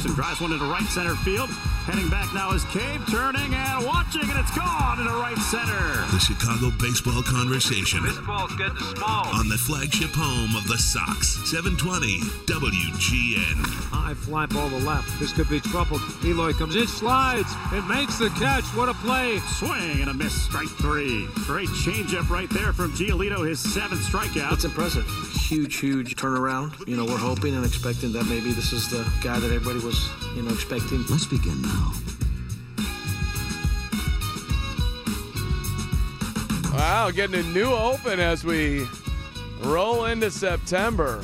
Anderson drives one into right center field. Heading back now is Cave, turning and watching, and it's gone into right center. The Chicago Baseball Conversation. Baseball's getting small. On the flagship home of the Sox, 720 WGN. High fly ball to left. This could be trouble. Eloy comes in, slides, and makes the catch. What a play. Swing and a miss, strike three. Great changeup right there from Giolito, his seventh strikeout. It's impressive. Huge, huge turnaround. You know, we're hoping and expecting that maybe this is the guy that everybody was, you know, expecting. Let's begin now. Wow, getting a new open as we roll into September.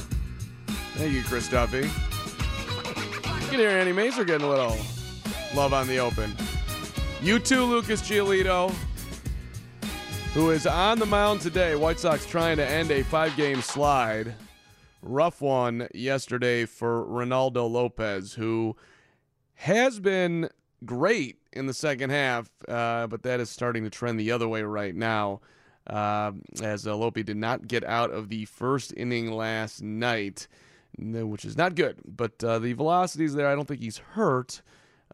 Thank you, Chris Duffy. You can hear Andy Masur getting a little love on the open. You too, Lucas Giolito, who is on the mound today. White Sox trying to end a five game slide. Rough one yesterday for Reynaldo Lopez, who has been great in the second half, uh, but that is starting to trend the other way right now. Uh, as uh, did not get out of the first inning last night, which is not good. But uh, the is there. I don't think he's hurt,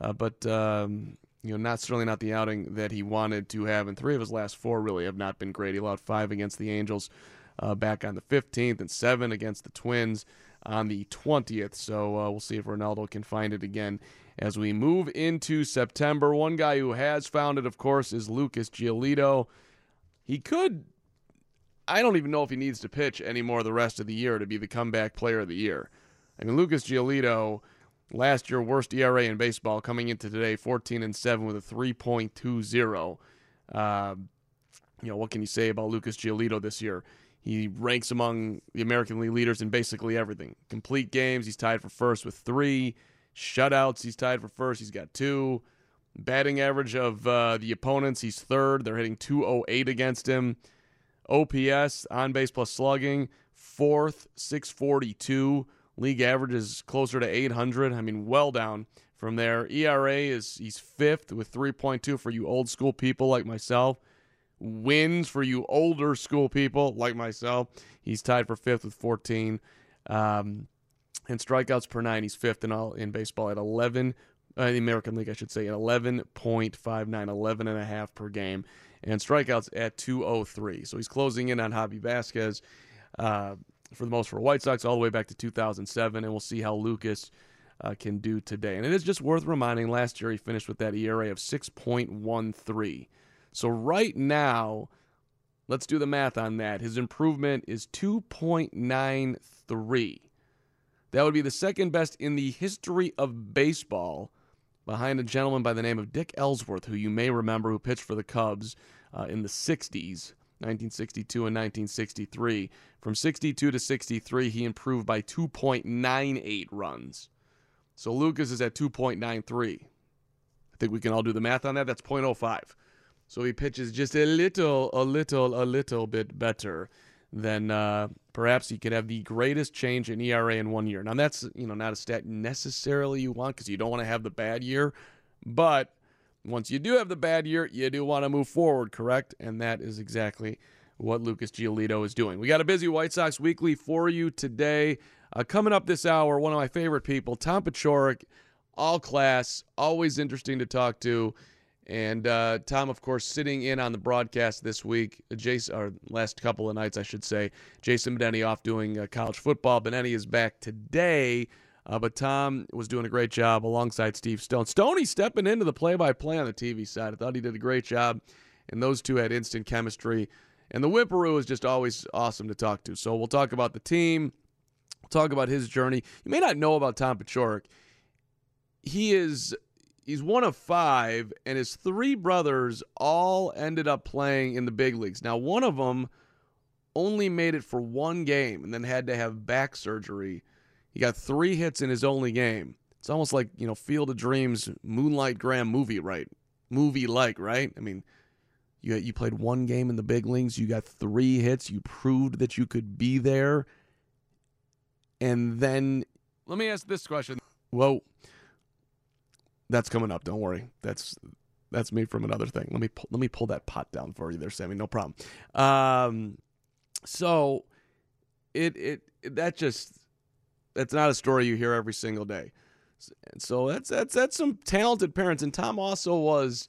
uh, but um, you know, not certainly not the outing that he wanted to have. And three of his last four really have not been great. He allowed five against the Angels uh, back on the 15th, and seven against the Twins on the 20th. So uh, we'll see if Reynaldo can find it again as we move into September. One guy who has found it, of course, is Lucas Giolito. He could, I don't even know if he needs to pitch anymore the rest of the year to be the comeback player of the year. I mean, Lucas Giolito, last year worst ERA in baseball, coming into today 14 and 7 with a 3.20. Uh, you know, what can you say about Lucas Giolito this year? He ranks among the American League leaders in basically everything. Complete games, he's tied for first with three. Shutouts, he's tied for first. He's got two. Batting average of uh, the opponents, he's third. They're hitting 208 against him. OPS, on base plus slugging, fourth, 642. League average is closer to 800. I mean, well down from there. ERA is he's fifth with 3.2 for you old school people like myself. Wins for you older school people like myself. He's tied for fifth with 14. Um, and strikeouts per nine, he's fifth in all in baseball at 11. Uh, the American League, I should say, at 11.59, 11 and a half per game, and strikeouts at 203. So he's closing in on Javi Vazquez uh, for the most for White Sox all the way back to 2007, and we'll see how Lucas uh, can do today. And it is just worth reminding. Last year he finished with that ERA of 6.13. So right now, let's do the math on that. His improvement is 2.93. That would be the second best in the history of baseball, behind a gentleman by the name of Dick Ellsworth, who you may remember who pitched for the Cubs uh, in the 60s, 1962 and 1963. From 62 to 63, he improved by 2.98 runs. So Lucas is at 2.93. I think we can all do the math on that. That's 0.05. So he pitches just a little, a little, a little bit better then uh, perhaps he could have the greatest change in ERA in one year. Now that's you know not a stat necessarily you want because you don't want to have the bad year, but once you do have the bad year, you do want to move forward, correct? And that is exactly what Lucas Giolito is doing. We got a busy White Sox weekly for you today. Uh, coming up this hour, one of my favorite people, Tom Paciorek, all class, always interesting to talk to. And uh, Tom, of course, sitting in on the broadcast this week, Jason, or last couple of nights, I should say. Jason Benetti off doing uh, college football. Benetti is back today, uh, but Tom was doing a great job alongside Steve Stone. Stoney stepping into the play-by-play on the TV side. I thought he did a great job, and those two had instant chemistry. And the Whipperoo is just always awesome to talk to. So we'll talk about the team. We'll talk about his journey. You may not know about Tom Paciorek. He is he's one of five, and his three brothers all ended up playing in the big leagues. Now, one of them only made it for one game and then had to have back surgery. He got three hits in his only game. It's almost like, you know, Field of Dreams, Moonlight Graham movie, right? Movie like, right? I mean, you you played one game in the big leagues, you got three hits, you proved that you could be there. And then let me ask this question. Well, that's coming up. Don't worry. That's that's me from another thing. Let me pull, let me pull that pot down for you there, Sammy. No problem. Um, so it, it that just that's not a story you hear every single day. And so that's that's that's some talented parents. And Tom also was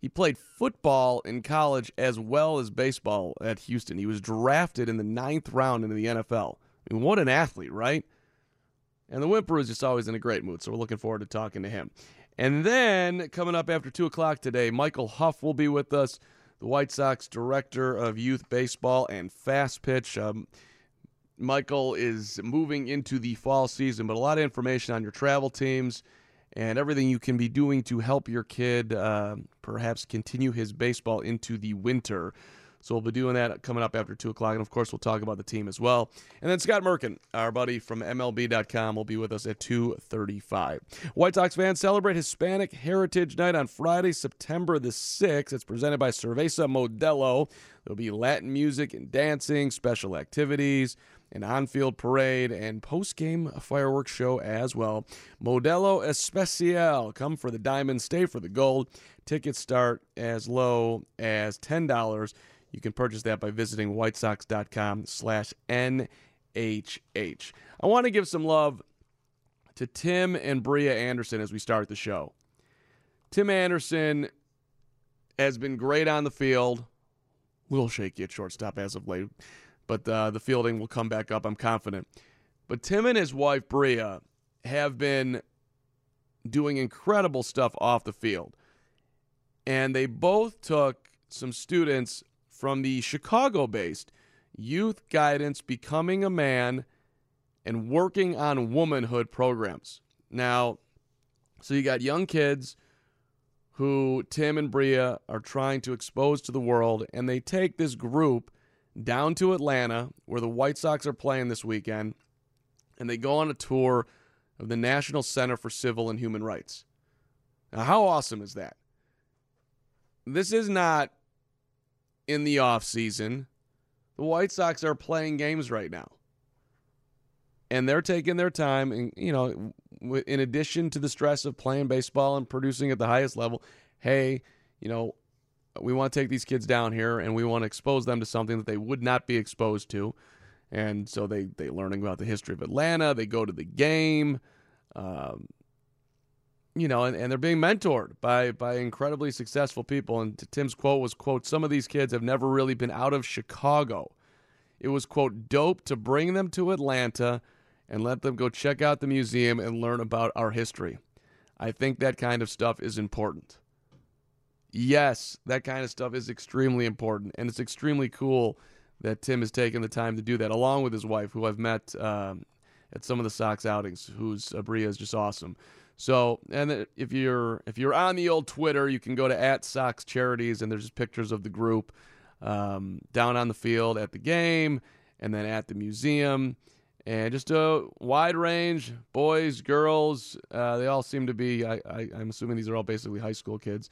he played football in college as well as baseball at Houston. He was drafted in the ninth round into the NFL. I mean, what an athlete, right? And the Whimper is just always in a great mood, so we're looking forward to talking to him. And then coming up after 2 o'clock today, Michael Huff will be with us, the White Sox director of youth baseball and fast pitch. Um, Michael is moving into the fall season, but a lot of information on your travel teams and everything you can be doing to help your kid uh, perhaps continue his baseball into the winter. So we'll be doing that coming up after 2 o'clock. And of course, we'll talk about the team as well. And then Scott Merkin, our buddy from MLB.com, will be with us at 2.35. White Sox fans celebrate Hispanic Heritage Night on Friday, September the 6th. It's presented by Cerveza Modelo. There'll be Latin music and dancing, special activities an on field parade, and post game fireworks show as well. Modelo Especial. Come for the diamond, stay for the gold. Tickets start as low as $10. You can purchase that by visiting whitesox.com slash NHH. I want to give some love to Tim and Bria Anderson as we start the show. Tim Anderson has been great on the field. A little shaky at shortstop as of late, but uh, the fielding will come back up, I'm confident. But Tim and his wife, Bria, have been doing incredible stuff off the field. And they both took some students from the Chicago based Youth Guidance Becoming a Man and Working on Womanhood programs. Now, so you got young kids who Tim and Bria are trying to expose to the world, and they take this group down to Atlanta, where the White Sox are playing this weekend, and they go on a tour of the National Center for Civil and Human Rights. Now, how awesome is that? This is not in the off season. The White Sox are playing games right now. And they're taking their time and you know, in addition to the stress of playing baseball and producing at the highest level, hey, you know, we want to take these kids down here and we want to expose them to something that they would not be exposed to. And so they they learning about the history of Atlanta. They go to the game. Um, you know, and, and they're being mentored by by incredibly successful people. And Tim's quote was, quote, some of these kids have never really been out of Chicago. It was, quote, dope to bring them to Atlanta and let them go check out the museum and learn about our history. I think that kind of stuff is important. Yes, that kind of stuff is extremely important. And it's extremely cool that Tim has taken the time to do that, along with his wife, who I've met um, at some of the Sox outings, who's Abria is just awesome. So, and if you're if you're on the old Twitter, you can go to at Sox Charities, and there's just pictures of the group um, down on the field at the game, and then at the museum, and just a wide range, boys, girls. Uh, they all seem to be. I, I, am assuming these are all basically high school kids,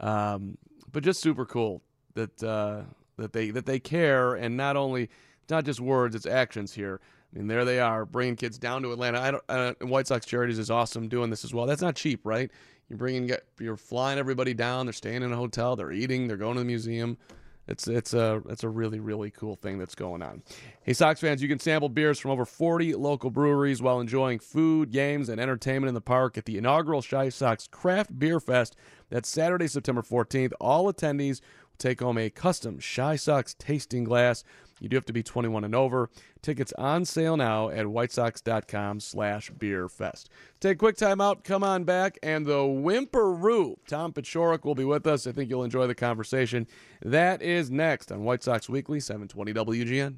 um, but just super cool that uh, that they that they care, and not only not just words, it's actions here. Mean, there they are bringing kids down to Atlanta. I don't. Uh, White Sox Charities is awesome doing this as well. That's not cheap, right? You're bringing, you're flying everybody down. They're staying in a hotel. They're eating. They're going to the museum. It's it's a it's a really really cool thing that's going on. Hey Sox fans, you can sample beers from over 40 local breweries while enjoying food, games, and entertainment in the park at the inaugural Chi Sox Craft Beer Fest. That's Saturday, September 14th. All attendees will take home a custom Chi Sox tasting glass you do have to be 21 and over. Tickets on sale now at whitesox.com slash beerfest. Take a quick time out. Come on back. And the Whimperoo, Tom Paciorek will be with us. I think you'll enjoy the conversation. That is next on White Sox Weekly, 720 WGN.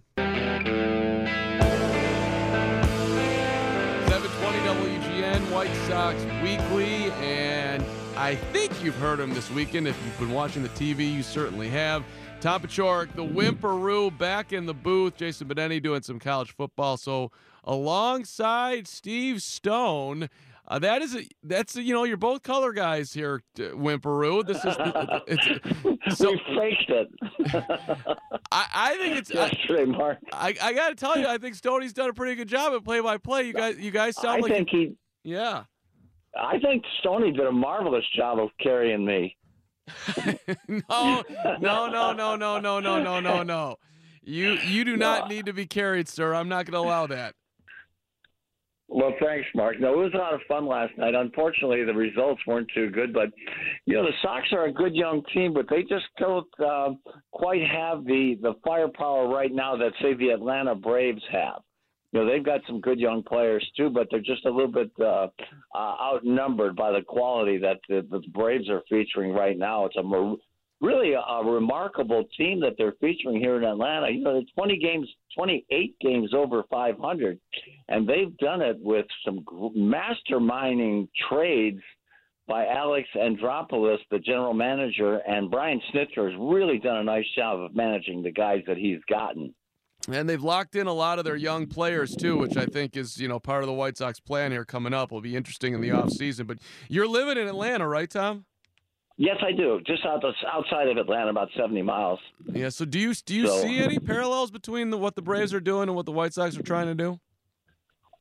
720 WGN, White Sox Weekly. And I think you've heard him this weekend. If you've been watching the TV, you certainly have. Tom Paciorek, the Whimperoo, back in the booth. Jason Benetti doing some college football. So alongside Steve Stone, uh, that is a, that's a, you know you're both color guys here, Whimperoo. This is it's, so, we faked it. I, I think it's yesterday, Mark. I, I got to tell you, I think Stoney's done a pretty good job at play by play. You guys, you guys sound I like think he. Yeah. I think Stoney did a marvelous job of carrying me. no, no, no, no, no, no, no, no, no, no. You you do not need to be carried, sir. I'm not going to allow that. Well, thanks, Mark. No, it was a lot of fun last night. Unfortunately, the results weren't too good, but you know the Sox are a good young team, but they just don't uh, quite have the the firepower right now that say the Atlanta Braves have. You know they've got some good young players too, but they're just a little bit uh, uh, outnumbered by the quality that the, the Braves are featuring right now. It's a really a, a remarkable team that they're featuring here in Atlanta. You know, the 20 games, 28 games over 500, and they've done it with some masterminding trades by Alex Anthopoulos, the general manager, and Brian Snitker has really done a nice job of managing the guys that he's gotten. And they've locked in a lot of their young players too, which I think is, you know, part of the White Sox plan here coming up. Will be interesting in the offseason. But you're living in Atlanta, right, Tom? Yes, I do. Just out the, outside of Atlanta, about seventy miles. Yeah. So do you do you so, see any parallels between the, what the Braves are doing and what the White Sox are trying to do?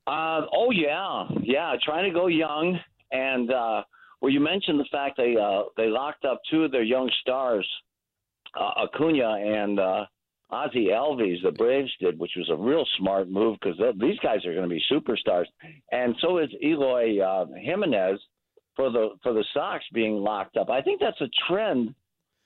Uh, oh yeah, yeah. Trying to go young, and uh, well, you mentioned the fact they uh, they locked up two of their young stars, uh, Acuna and uh, Ozzie Albies. The Braves did, which was a real smart move because these guys are going to be superstars, and so is Eloy uh, Jimenez for the for the Sox being locked up. I think that's a trend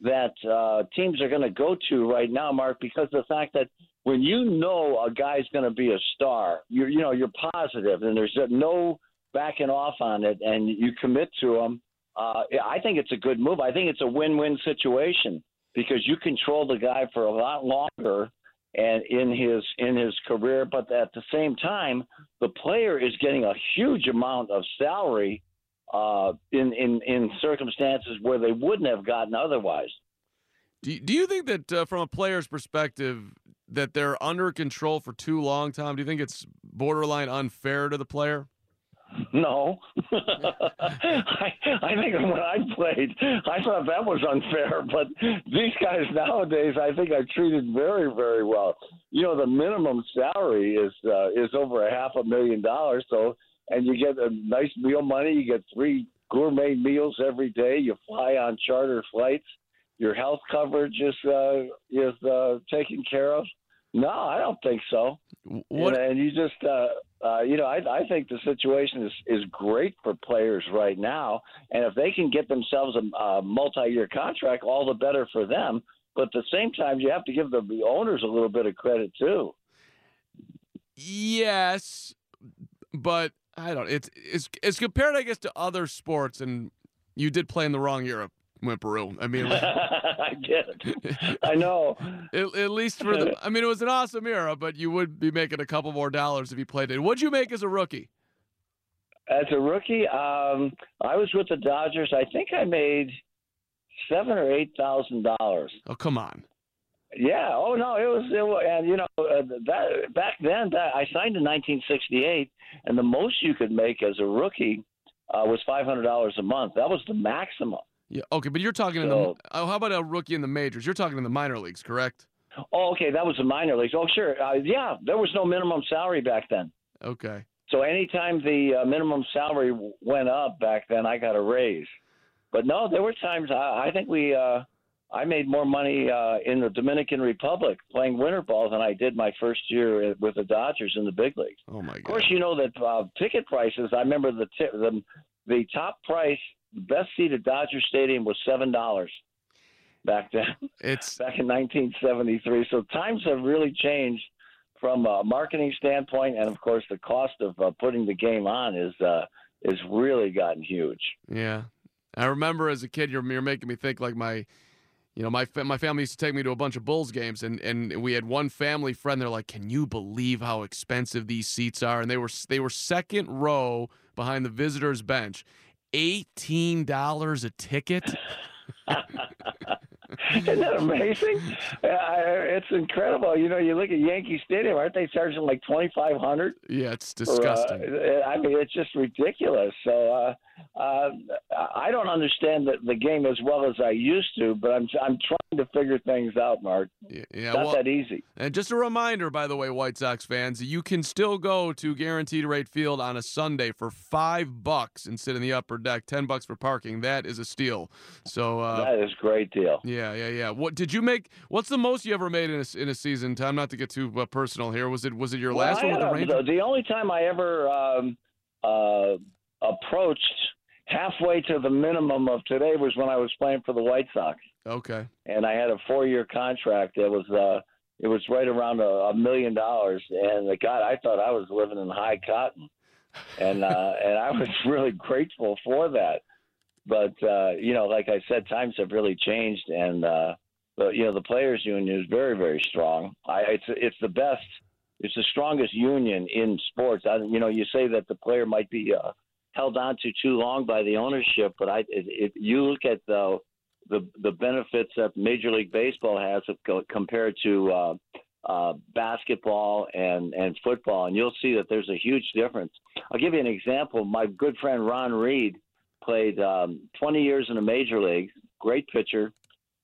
that uh, teams are going to go to right now, Mark, because the fact that when you know a guy's going to be a star, you're you know you're positive and there's no backing off on it, and you commit to him. Uh, I think it's a good move. I think it's a win-win situation because you control the guy for a lot longer and in his in his career, but at the same time, the player is getting a huge amount of salary uh, in, in, in circumstances where they wouldn't have gotten otherwise. Do you, do you think that uh, from a player's perspective that they're under control for too long, Tom? Do you think it's borderline unfair to the player? No, I, I think when I played, I thought that was unfair. But these guys nowadays, I think are treated very, very well. You know, the minimum salary is uh, is over a half a million dollars, so and you get a nice meal money. You get three gourmet meals every day. You fly on charter flights. Your health coverage is uh, is uh, taken care of. No, I don't think so. What? And, and you just, uh, uh, you know, I, I think the situation is is great for players right now. And if they can get themselves a, a multi-year contract, all the better for them. But at the same time, you have to give the, the owners a little bit of credit too. Yes, but I don't. It's it's it's compared, I guess, to other sports, and you did play in the wrong year, Whimperoo. I mean, I did. I know. At, at, least for the. I mean, it was an awesome era, but you would be making a couple more dollars if you played it. What'd you make as a rookie? As a rookie, um, I was with the Dodgers. I think I made seven or eight thousand dollars. Oh come on. Yeah. Oh no, it was. It was and you know uh, that back then that I signed in 1968, and the most you could make as a rookie uh, was five hundred dollars a month. That was the maximum. Yeah. Okay, but you're talking so, in the. Oh, how about a rookie in the majors? You're talking in the minor leagues, correct? Oh, okay. That was the minor leagues. Oh, sure. Uh, yeah, there was no minimum salary back then. Okay. So anytime the uh, minimum salary went up back then, I got a raise. But no, there were times I, I think we. Uh, I made more money uh, in the Dominican Republic playing winter ball than I did my first year with the Dodgers in the big leagues. Oh my God! Of course, you know that uh, ticket prices. I remember the t- the the top price, the best seat at Dodger Stadium was seven dollars back then. It's back in 1973. So times have really changed from a marketing standpoint, and of course, the cost of uh, putting the game on is uh, is really gotten huge. Yeah, I remember as a kid, you're you're making me think like my you know, my my family used to take me to a bunch of Bulls games, and and we had one family friend. They're like, "Can you believe how expensive these seats are?" And they were they were second row behind the visitors bench, eighteen dollars a ticket. Isn't that amazing? it's incredible. You know, you look at Yankee Stadium, aren't they charging like twenty five hundred? Yeah, it's disgusting. uh, I mean, it's just ridiculous. So, uh, uh, I don't understand the, the game as well as I used to, but I'm I'm trying to figure things out, Mark. Yeah, yeah, Not well, that easy. and just a reminder, by the way, White Sox fans, you can still go to Guaranteed Rate Field on a Sunday for five bucks and sit in the upper deck, ten bucks for parking. That is a steal. So, uh, that is a great deal. yeah, yeah, yeah. What did you make? What's the most you ever made in a, in a season? Time not to get too uh, personal here. Was it was it your Well, last I one with the Rangers? The, the only time I ever um, uh, approached halfway to the minimum of today was when I was playing for the White Sox, Okay. and I had a four-year contract. It was uh, it was right around a, a million dollars, and the God, I thought I was living in high cotton, and uh, and I was really grateful for that. But uh, you know, like I said, times have really changed, and uh, the you know the players' union is very very strong. I, it's it's the best. It's the strongest union in sports. I, you know, you say that the player might be uh, held on to too long by the ownership, but I, if you look at the the the benefits that Major League Baseball has compared to uh, uh, basketball and and football, and you'll see that there's a huge difference. I'll give you an example. My good friend Ron Reed played um, 20 years in the major leagues. Great pitcher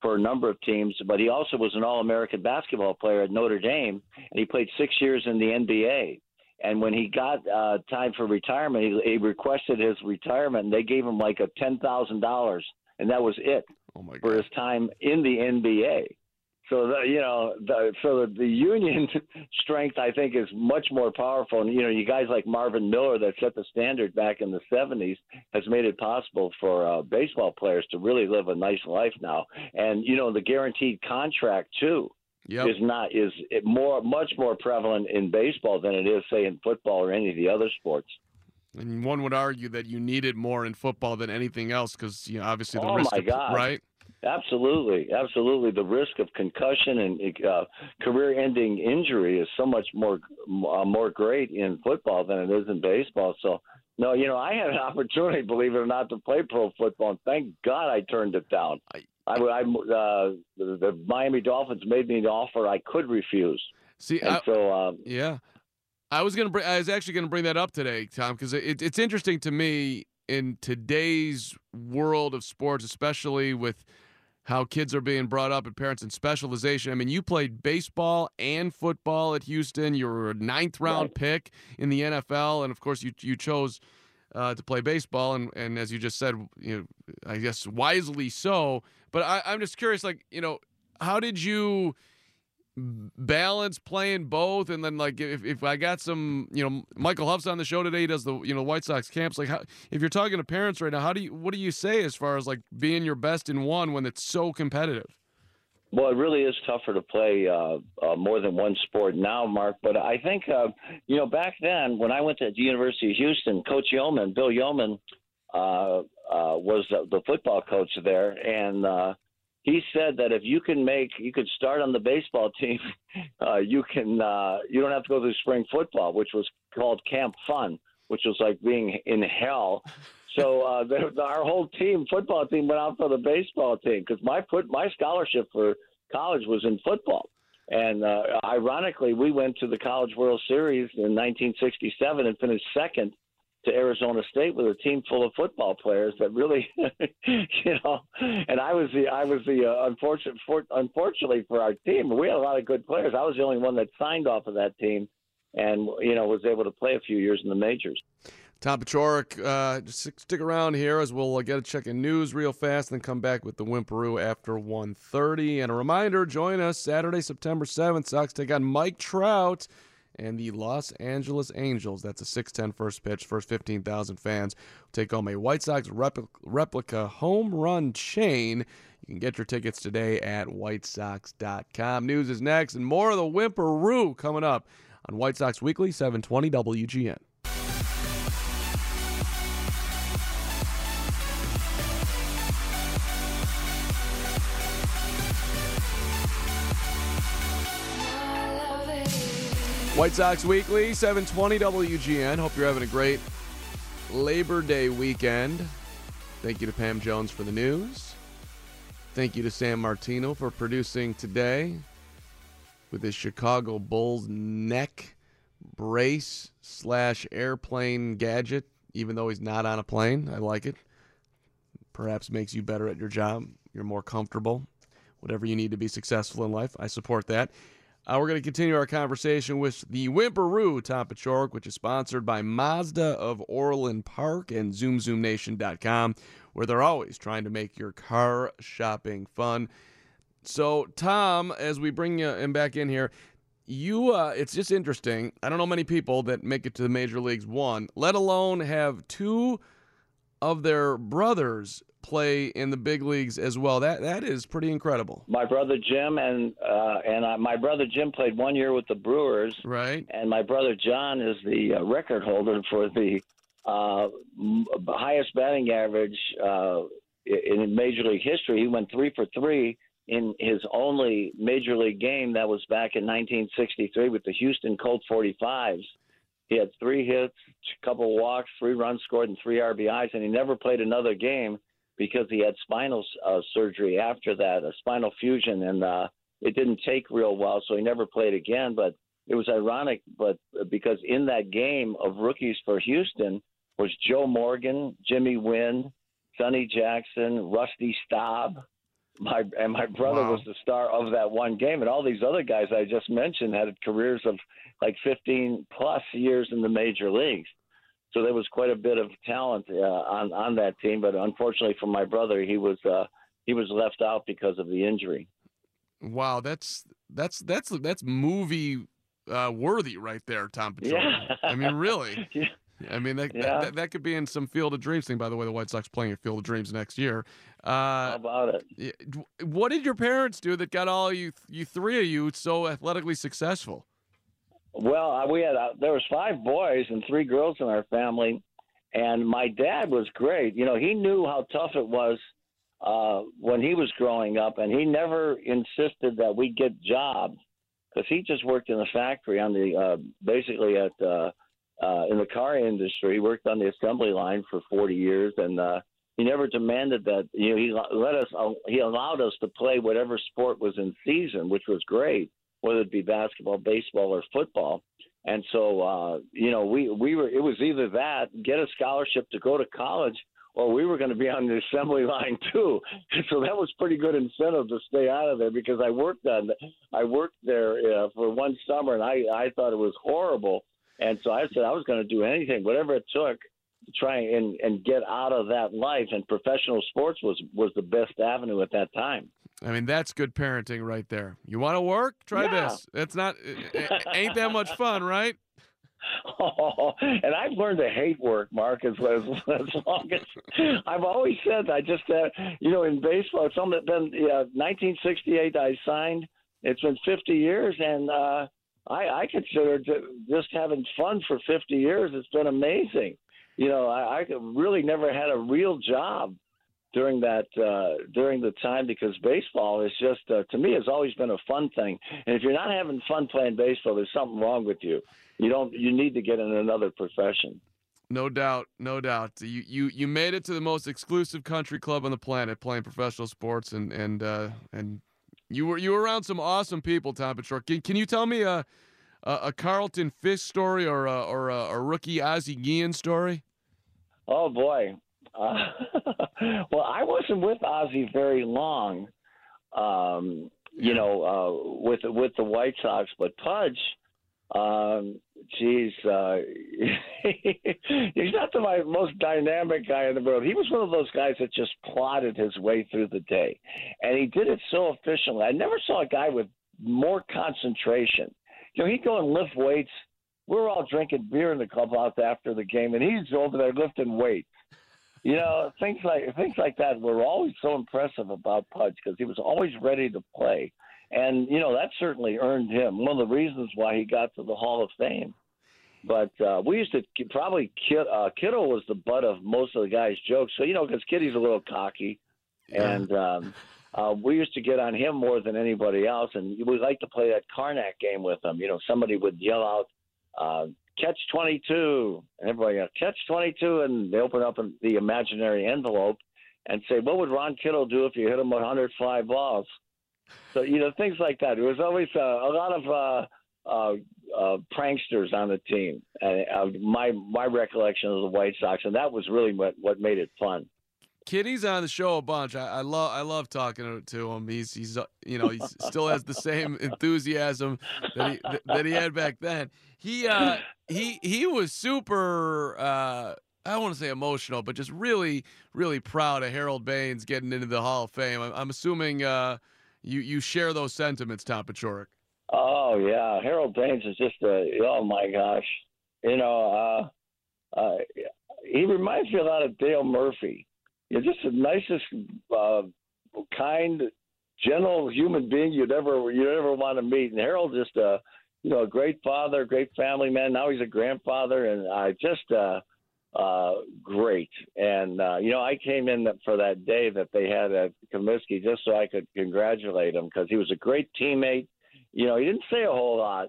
for a number of teams, but he also was an All-American basketball player at Notre Dame, and he played six years in the NBA. And when he got uh, time for retirement, he, he requested his retirement, and they gave him like a ten thousand dollars, and that was it Oh for his time in the NBA. So the, you know, the, so the, the union strength I think is much more powerful. And you know, you guys like Marvin Miller that set the standard back in the '70s has made it possible for uh, baseball players to really live a nice life now. And you know, the guaranteed contract too Yep. is not is it more much more prevalent in baseball than it is say in football or any of the other sports. And one would argue that you need it more in football than anything else because, you know, obviously the Oh, risk my of, God. right? Absolutely, absolutely. The risk of concussion and uh, career-ending injury is so much more uh, more great in football than it is in baseball. So, no, you know, I had an opportunity, believe it or not, to play pro football, and thank God I turned it down. I- I, I uh, the, the Miami Dolphins made me an offer I could refuse, See, and I, so um, Yeah, I was gonna. Bring, I was actually gonna bring that up today, Tom, because it, it's interesting to me in today's world of sports, especially with how kids are being brought up and parents in specialization. I mean, you played baseball and football at Houston. You were a ninth round Right. pick in the NFL, and of course, you you chose uh, to play baseball, and and as you just said, you know, I guess wisely so. But I, I'm just curious, like, you know, how did you? Balance playing both and then like if, if i got some you know michael huff's on the show today he does the you know white sox camps like how if you're talking to parents right now how do you what do you say as far as like being your best in one when it's so competitive Well, it really is tougher to play uh, uh, more than one sport now, Mark. But I think, uh, you know, back then when I went to the University of Houston, Coach Yeoman, Bill Yeoman, uh, uh, was the, the football coach there, and uh, he said that if you can make, you could start on the baseball team, uh, you can, uh, you don't have to go through spring football, which was called Camp Fun, which was like being in hell. So uh, the, our whole team, football team, went out for the baseball team because my put my scholarship for college was in football. And uh, ironically, we went to the College World Series in 1967 and finished second to Arizona State with a team full of football players that really, you know. And I was the I was the uh, unfortunate for, unfortunately for our team, we had a lot of good players. I was the only one that signed off of that team, and you know was able to play a few years in the majors. tom Paciorek, uh stick around here as we'll uh, get a check in news real fast and then come back with the Wimperoo after 1.30 and a reminder join us saturday september 7th sox take on mike trout and the Los Angeles Angels. That's a 6-10 first pitch. First 15,000 fans take home a White Sox repl- replica home run chain. You can get your tickets today at whitesox.com. News is next, and more of the Whimperoo coming up on White Sox Weekly, 720 WGN. White Sox Weekly, 720 WGN. Hope you're having a great Labor Day weekend. Thank you to Pam Jones for the news. Thank you to Sam Martino for producing today with his Chicago Bulls neck brace slash airplane gadget. even though he's not on a plane. I like it. Perhaps makes you better at your job. You're more comfortable. Whatever you need to be successful in life, I support that. Uh, we're going to continue our conversation with the Whimperoo Tom Paciorek, which is sponsored by Mazda of Orland Park and ZoomZoomNation.com, where they're always trying to make your car shopping fun. So, Tom, as we bring you him back in here, you uh, it's just interesting. I don't know many people that make it to the major leagues one, let alone have two of their brothers play in the big leagues as well. That that is pretty incredible. My brother Jim and uh, and uh, my brother Jim played one year with the Brewers, Right? and my brother John is the uh, record holder for the uh, m- highest batting average uh, in Major League history. He went three for three in his only Major League game. That was back in 1963 with the Houston Colt 45s. He had three hits, a couple walks, three runs scored, and three RBIs, and he never played another game because he had spinal uh, surgery after that, a spinal fusion, and uh, it didn't take real well, so he never played again. But it was ironic, but because in that game of rookies for Houston was Joe Morgan, Jimmy Wynn, Sonny Jackson, Rusty Staub. My and my brother Wow. was the star of that one game, and all these other guys I just mentioned had careers of like 15 plus years in the major leagues. So there was quite a bit of talent uh, on on that team, but unfortunately for my brother, he was uh, he was left out because of the injury. Wow, that's that's that's that's movie uh, worthy right there, Tom Paciorek. Yeah. I mean, really. Yeah. I mean, that, Yeah. that that could be in some Field of Dreams thing. By the way, the White Sox playing at Field of Dreams next year. How Uh, about it? what did your parents do that got all you you three of you so athletically successful? Well, we had uh, there was five boys and three girls in our family, and my dad was great. You know, he knew how tough it was uh, when he was growing up, and he never insisted that we get jobs because he just worked in the factory on the uh, basically at uh, uh, in the car industry. He worked on the assembly line for 40 years, and uh, he never demanded that. You know, he let us. Uh, he allowed us to play whatever sport was in season, which was great, whether it be basketball, baseball, or football. And so, uh, you know, we we were. It was either that, get a scholarship to go to college, or we were going to be on the assembly line too. So that was pretty good incentive to stay out of there because I worked on. I worked there uh, for one summer, and I I thought it was horrible. And so I said I was going to do anything, whatever it took, to try and and get out of that life. And professional sports was was the best avenue at that time. I mean, that's good parenting right there. You want to work? Try Yeah. this. It's not it- it ain't that much fun, right? Oh, and I've learned to hate work, Mark, as, as, as long as I've always said. I just, uh, you know, in baseball, it's only been yeah, 1968 I signed. It's been 50 years, and uh, I, I consider just having fun for 50 years. It's been amazing. You know, I, I really never had a real job during that uh, during the time because baseball is just uh, to me has always been a fun thing. And if you're not having fun playing baseball, there's something wrong with you. You don't. You need to get in another profession. No doubt, no doubt. You you you made it to the most exclusive country club on the planet, playing professional sports, and and uh, and you were you were around some awesome people, Tom Patrick. Can, can you tell me a a, a Carlton Fisk story or a, or a, a rookie Ozzie Guillen story? Oh boy. Uh, well, I wasn't with Ozzy very long. Um, you know, uh, with with the White Sox, but Pudge, um, geez, uh, he's not the most dynamic guy in the world. He was one of those guys that just plodded his way through the day, and he did it so efficiently. I never saw a guy with more concentration. You know, he'd go and lift weights. We were all drinking beer in the clubhouse after the game, and he's over there lifting weights. You know, things like things like that were always so impressive about Pudge because he was always ready to play, and you know that certainly earned him one of the reasons why he got to the Hall of Fame. But uh, we used to probably Kid, uh, Kittle was the butt of most of the guys' jokes. So you know, because Kitty's a little cocky, and um, uh, we used to get on him more than anybody else. And we like to play that Karnak game with him. You know, somebody would yell out, uh, "Catch 22," and everybody go, "Catch 22," and they open up the imaginary envelope and say, "What would Ron Kittle do if you hit him with 100 fly balls?" So you know, things like that. It was always uh, a lot of. Uh, uh, uh, pranksters on the team. Uh, my my recollection of the White Sox, and that was really what what made it fun. Kitty's on the show a bunch. I, I love I love talking to him. He's he's uh, you know he still has the same enthusiasm that he that he had back then. He uh he he was super uh I don't want to say emotional, but just really really proud of Harold Baines getting into the Hall of Fame. I'm, I'm assuming uh you you share those sentiments, Tom Paciorek. Oh yeah, Harold Baines is just a oh my gosh, you know, uh, uh, he reminds me a lot of Dale Murphy. You're just the nicest, uh, kind, gentle human being you'd ever you'd ever want to meet. And Harold just a you know a great father, great family man. Now he's a grandfather, and I just uh, uh, great. And uh, you know, I came in for that day that they had at Comiskey just so I could congratulate him because he was a great teammate. You know, he didn't say a whole lot,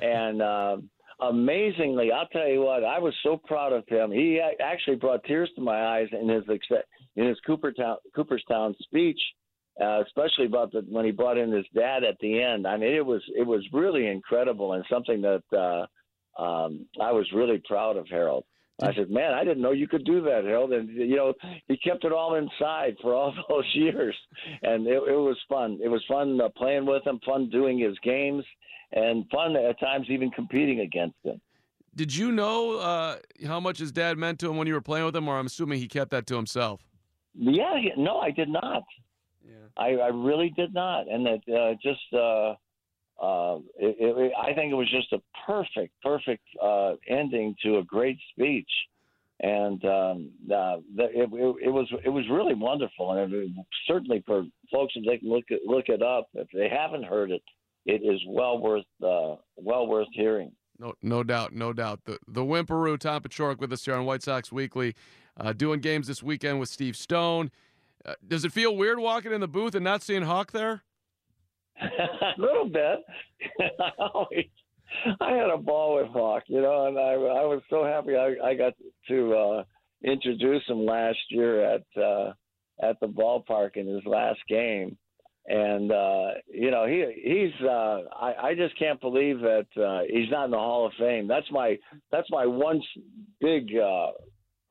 and uh, amazingly, I'll tell you what, I was so proud of him. He actually brought tears to my eyes in his in his Cooperstown Cooperstown speech. Uh, especially about the when he brought in his dad at the end. I mean, it was it was really incredible and something that uh, um, I was really proud of Harold. I said, "Man, I didn't know you could do that, Harold." And you know, he kept it all inside for all those years, and it, it was fun. It was fun uh, playing with him, fun doing his games, and fun at times even competing against him. Did you know uh, how much his dad meant to him when you were playing with him, or I'm assuming he kept that to himself? Yeah, no, I did not. Yeah, I, I really did not, and it uh, just. Uh, uh, it, it, I think it was just a perfect, perfect uh, ending to a great speech, and um, uh, it, it, was it was really wonderful, and certainly for folks if they can look it, look it up if they haven't heard it, it is well worth uh, well worth hearing. No, no doubt, no doubt. The the Whimperoo Tom Paciorek with us here on White Sox Weekly, uh, doing games this weekend with Steve Stone. Uh, does it feel weird walking in the booth and not seeing Hawk there? A little bit. I always, I had a ball with Hawk, you know, and I I was so happy I I got to uh, introduce him last year at uh, at the ballpark in his last game, and uh, you know he he's uh, I I just can't believe that uh, he's not in the Hall of Fame. That's my that's my one big. Uh,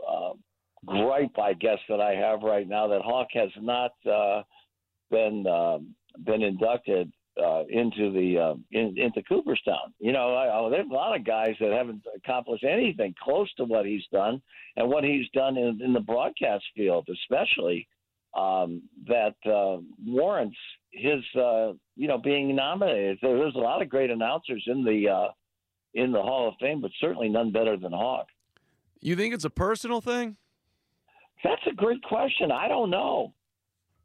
uh, gripe, I guess, that I have right now that Hawk has not uh, been um, been inducted uh, into the uh, in, into Cooperstown. You know, I, I, there's a lot of guys that haven't accomplished anything close to what he's done, and what he's done in, in the broadcast field, especially, um, that uh, warrants his uh, you know being nominated. There's a lot of great announcers in the uh, in the Hall of Fame, but certainly none better than Hawk. You think it's a personal thing? That's a great question. I don't know.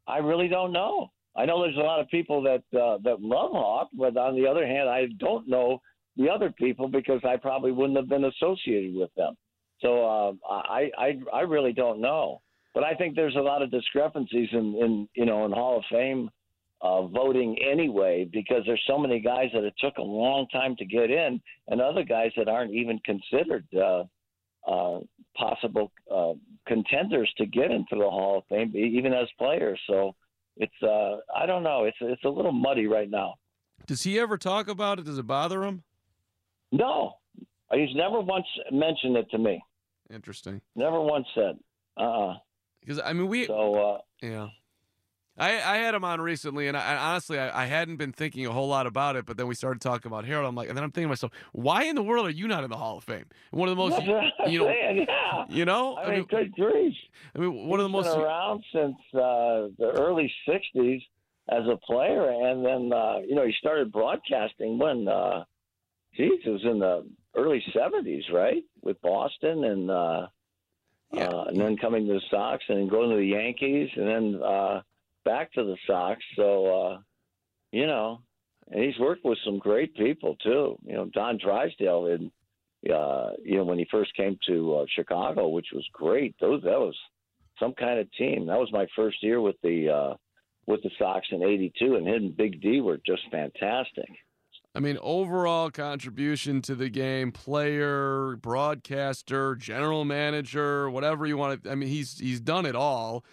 I really don't know. I know there's a lot of people that uh, that love Hawk, but on the other hand, I don't know the other people because I probably wouldn't have been associated with them. So uh, I, I I really don't know. But I think there's a lot of discrepancies in, in you know in Hall of Fame uh, voting anyway because there's so many guys that it took a long time to get in, and other guys that aren't even considered uh, uh, possible uh, contenders to get into the Hall of Fame, even as players. So it's uh, I don't know. It's it's a little muddy right now. Does he ever talk about it? Does it bother him? No, he's never once mentioned it to me. Interesting. Never once said. Uh. uh Because I mean, we. So. Uh, yeah. I, I had him on recently, and, I, honestly, I, I, hadn't been thinking a whole lot about it. But then we started talking about Harold. I'm like, and then I'm thinking to myself, why in the world are you not in the Hall of Fame? One of the most, you know, saying, yeah. you know, I, I mean, good grief. I mean, one He's of the most been around since uh, the early '60s as a player, and then uh, you know he started broadcasting when, uh, geez, it was in the early '70s, right, with Boston and. Uh, yeah. Uh, and then coming to the Sox and then going to the Yankees and then uh, back to the Sox. So, uh, you know, and he's worked with some great people too. You know, Don Drysdale in, uh, you know, when he first came to uh, Chicago, which was great. Those that was some kind of team. That was my first year with the uh, with the Sox in '82, and him and Big D were just fantastic. I mean, overall contribution to the game, player, broadcaster, general manager, whatever you want to. I mean, he's he's done it all,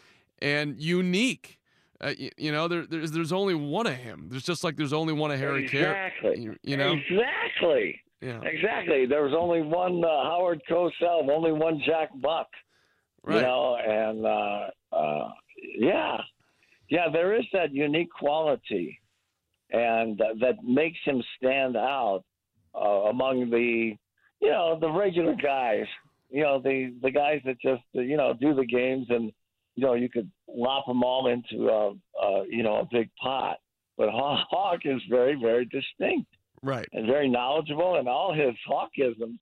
and unique uh, you, you, know, there, there's there's only one of him. There's just like there's only one of Harry Exactly. Caray. You, you, know. Exactly. Yeah. Exactly. There was only one uh, Howard Cosell, only one Jack Buck. Right. You know, and uh, uh, yeah, yeah, there is that unique quality, and uh, that makes him stand out uh, among the, you know, the regular guys. You know, the the guys that just uh, you know do the games, and you know you could lop them all into a, a you know a big pot. But Hawk is very very distinct Right. and very knowledgeable, and all his Hawkisms.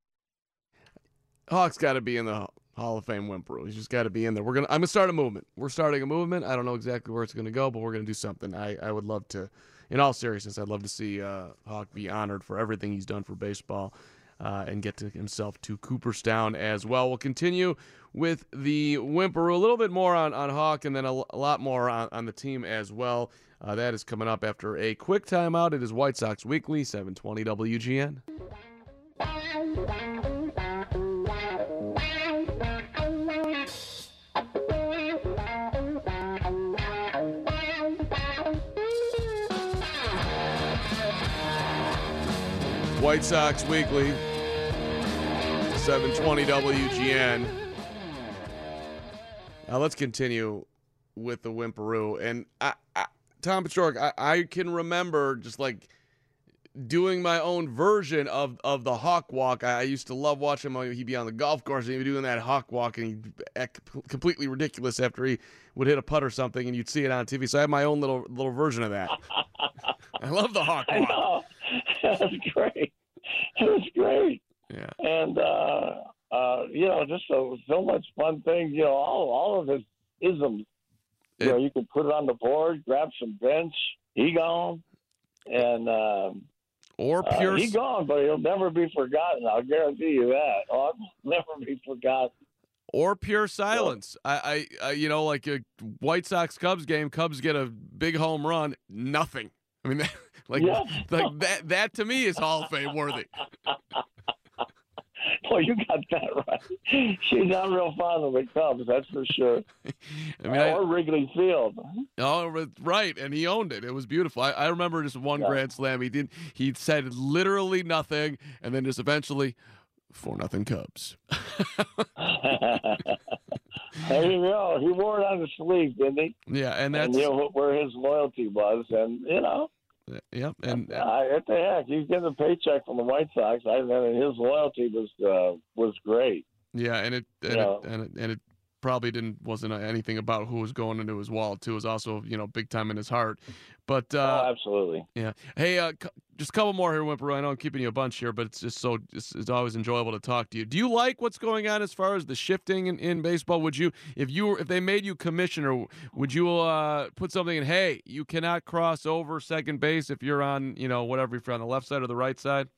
Hawk's got to be in the Hall of Fame Wimperoo. He's just got to be in there. We're gonna. I'm gonna start a movement. We're starting a movement. I don't know exactly where it's gonna go, but we're gonna do something. I I would love to. In all seriousness, I'd love to see uh, Hawk be honored for everything he's done for baseball. Uh, and get to himself to Cooperstown as well. We'll continue with the Wimperoo, a little bit more on, on Hawk, and then a lot more on, on the team as well. Uh, that is coming up after a quick timeout. It is White Sox Weekly, 720 WGN. White Sox Weekly, 720 WGN. Now let's continue with the Wimperoo. And I, I, Tom Paciorek, I, I can remember just like doing my own version of, of the hawk walk. I, I used to love watching him. He'd be on the golf course and he'd be doing that hawk walk and he'd act completely ridiculous after he would hit a putt or something and you'd see it on TV. So I have my own little little version of that. I love the hawk I walk. know. That was great. It was great. Yeah. And, uh, uh, you know, just so, so much fun things, you know, all, all of his isms. You know, you could put it on the board, grab some bench, he gone. And, um, Or uh, pure he gone, but he'll never be forgotten. I'll guarantee you that. Oh, he'll never be forgotten. or pure silence. I, I, I, you know, like a White Sox Cubs game. Cubs get a big home run. Nothing. I mean, like, Yeah. like that. That to me is Hall of Fame worthy. Well, you got that right. She's not real fond of the Cubs, that's for sure. I mean, I, or Wrigley Field. oh, right, and he owned it. It was beautiful. I, I remember just one Yeah. grand slam. He didn't. He said literally nothing, and then just eventually, four nothing Cubs. there you go. He wore it on his sleeve, didn't he? yeah, and and that's you know where his loyalty was, and you know, yeah, and I, what the heck, he's getting a paycheck from the White Sox. I mean, his loyalty was uh, was great. Yeah, and it and, Yeah. it and it and it probably didn't wasn't anything about who was going into his wallet too. It was also you know big time in his heart. But uh, oh, absolutely. yeah, hey, uh, c- just a couple more here, Wimper. I know I'm keeping you a bunch here, but it's just so it's, it's always enjoyable to talk to you. Do you like what's going on as far as the shifting in, in baseball? Would you if you were if they made you commissioner, would you uh, put something in? Hey, you cannot cross over second base if you're on you know whatever if you're on the left side or the right side.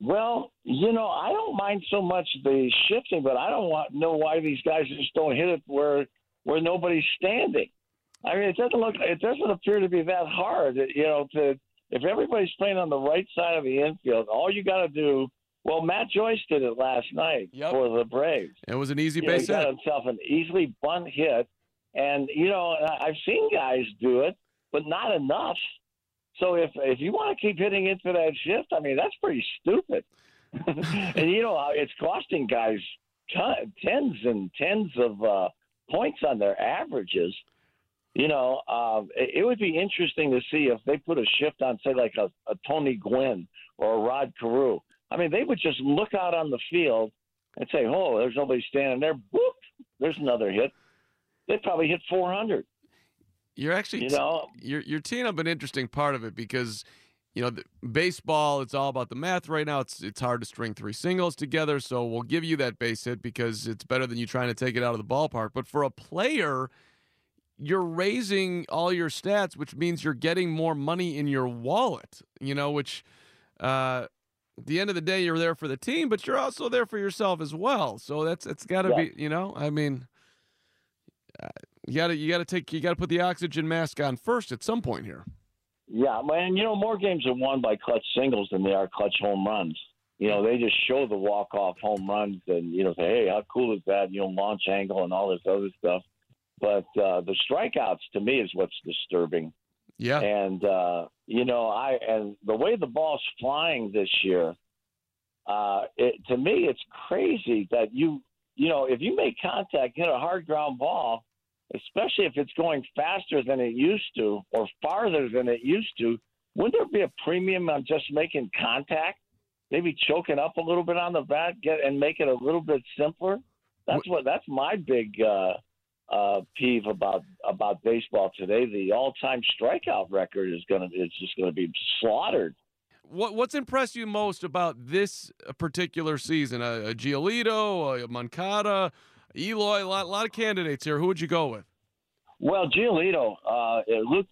Well, you know, I don't mind so much the shifting, but I don't want know why these guys just don't hit it where where nobody's standing. I mean, it doesn't look, it doesn't appear to be that hard, you know. To if everybody's playing on the right side of the infield, all you got to do. Well, Matt Joyce did it last night Yep. for the Braves. It was an easy You know, he base got hit. himself an easily bunt hit, and you know I've seen guys do it, but not enough. So if if you want to keep hitting into that shift, I mean that's pretty stupid. and you know it's costing guys ton, tens and tens of uh, points on their averages. You know, um, it, it would be interesting to see if they put a shift on, say, like a, a Tony Gwynn or a Rod Carew. I mean, they would just look out on the field and say, "Oh, there's nobody standing there." Boop, there's another hit. They'd probably hit 400. You're actually You know, you're you're teeing up an interesting part of it because you know the, baseball it's all about the math right now. It's it's hard to string three singles together so we'll give you that base hit because it's better than you trying to take it out of the ballpark. But for a player you're raising all your stats which means you're getting more money in your wallet you know which uh at the end of the day you're there for the team but you're also there for yourself as well. So that's it's got to Yeah. be you know i mean uh, you got to you got to take you got to put the oxygen mask on first at some point here yeah, man. You know, more games are won by clutch singles than they are clutch home runs. You know, they just show the walk off home runs and you know say, "Hey, how cool is that?" You know, launch angle and all this other stuff. But uh, the strikeouts to me is what's disturbing. yeah And uh, you know, I and the way the ball's flying this year, uh, it, to me, it's crazy that you, you know, if you make contact, hit a hard ground ball, especially if it's going faster than it used to or farther than it used to, wouldn't there be a premium on just making contact? Maybe choking up a little bit on the bat, get and make it a little bit simpler. That's what. That's my big uh, uh, peeve about about baseball today. The all-time strikeout record is going to. It's just going to be slaughtered. What what's impressed you most about this particular season? A, a Giolito, a Moncada, Eloy, a lot, a lot of candidates here. Who would you go with? Well, Giolito, uh, Luke,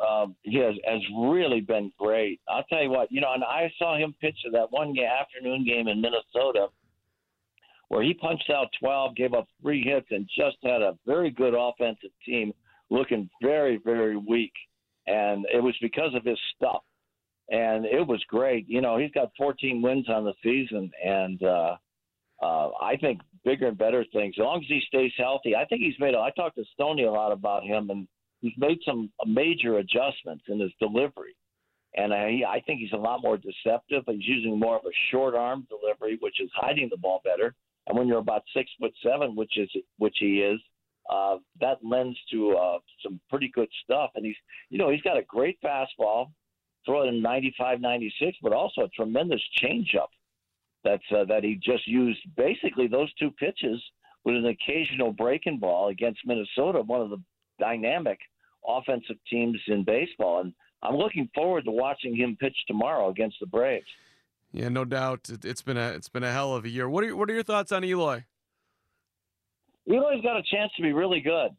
uh, um, he has, has really been great. I'll tell you what, you know, and I saw him pitch that one afternoon game in Minnesota where he punched out 12, gave up three hits, and just had a very good offensive team looking very, very weak. And it was because of his stuff. And it was great. You know, he's got 14 wins on the season, and uh, uh, I think bigger and better things. As long as he stays healthy, I think he's made. I talked to Stoney a lot about him, and he's made some major adjustments in his delivery. And I, I think he's a lot more deceptive. He's using more of a short arm delivery, which is hiding the ball better. And when you're about six foot seven, which is which he is, uh, that lends to uh, some pretty good stuff. And he's, you know, he's got a great fastball, throw it in 95, 96, but also a tremendous changeup. That's uh, that he just used basically those two pitches with an occasional breaking ball against Minnesota, one of the dynamic offensive teams in baseball. And I'm looking forward to watching him pitch tomorrow against the Braves. Yeah, no doubt. It's been a it's been a hell of a year. What are your, what are your thoughts on Eloy? Eloy's got a chance to be really good.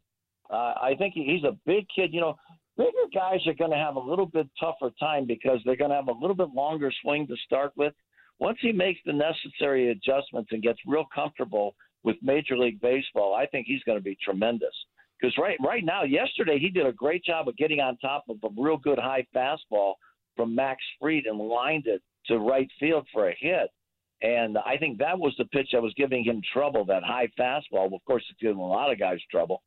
Uh, I think he's a big kid. You know, bigger guys are going to have a little bit tougher time because they're going to have a little bit longer swing to start with. Once he makes the necessary adjustments and gets real comfortable with Major League Baseball, I think he's going to be tremendous. Because right right now, yesterday he did a great job of getting on top of a real good high fastball from Max Fried and lined it to right field for a hit. And I think that was the pitch that was giving him trouble, that high fastball. Of course, it's giving a lot of guys trouble.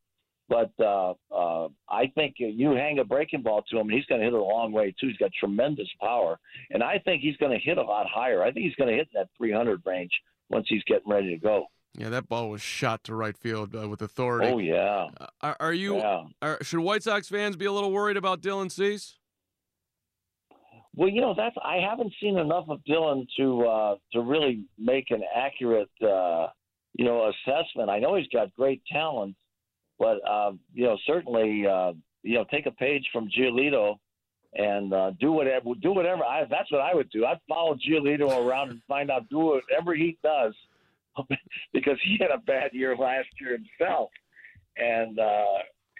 But uh, uh, I think you hang a breaking ball to him, and he's going to hit it a long way, too. He's got tremendous power. And I think he's going to hit a lot higher. I think he's going to hit that 300 range once he's getting ready to go. Yeah, that ball was shot to right field uh, with authority. Oh, yeah. Are, are, you, yeah. Are, should White Sox fans be a little worried about Dylan Cease? Well, you know, that's I haven't seen enough of Dylan to uh, to really make an accurate, uh, you know, assessment. I know he's got great talent, but uh, you know, certainly, uh, you know, take a page from Giolito and uh, do whatever. Do whatever. I, that's what I would do. I'd follow Giolito around and find out do whatever he does, because he had a bad year last year himself, and. uh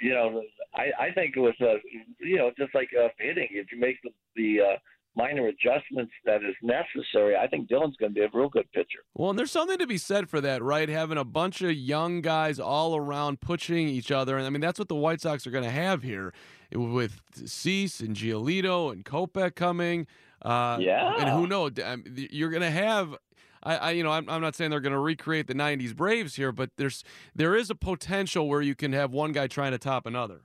you know, I, I think it was a, you know, just like uh, hitting. If you make the, the uh, minor adjustments that is necessary, I think Dylan's going to be a real good pitcher. Well, and there's something to be said for that, right? Having a bunch of young guys all around pushing each other, and I mean that's what the White Sox are going to have here with Cease and Giolito and Kopech coming. Uh, yeah, and who knows? You're going to have I, I, you know, I'm, I'm not saying they're going to recreate the '90s Braves here, but there's there is a potential where you can have one guy trying to top another.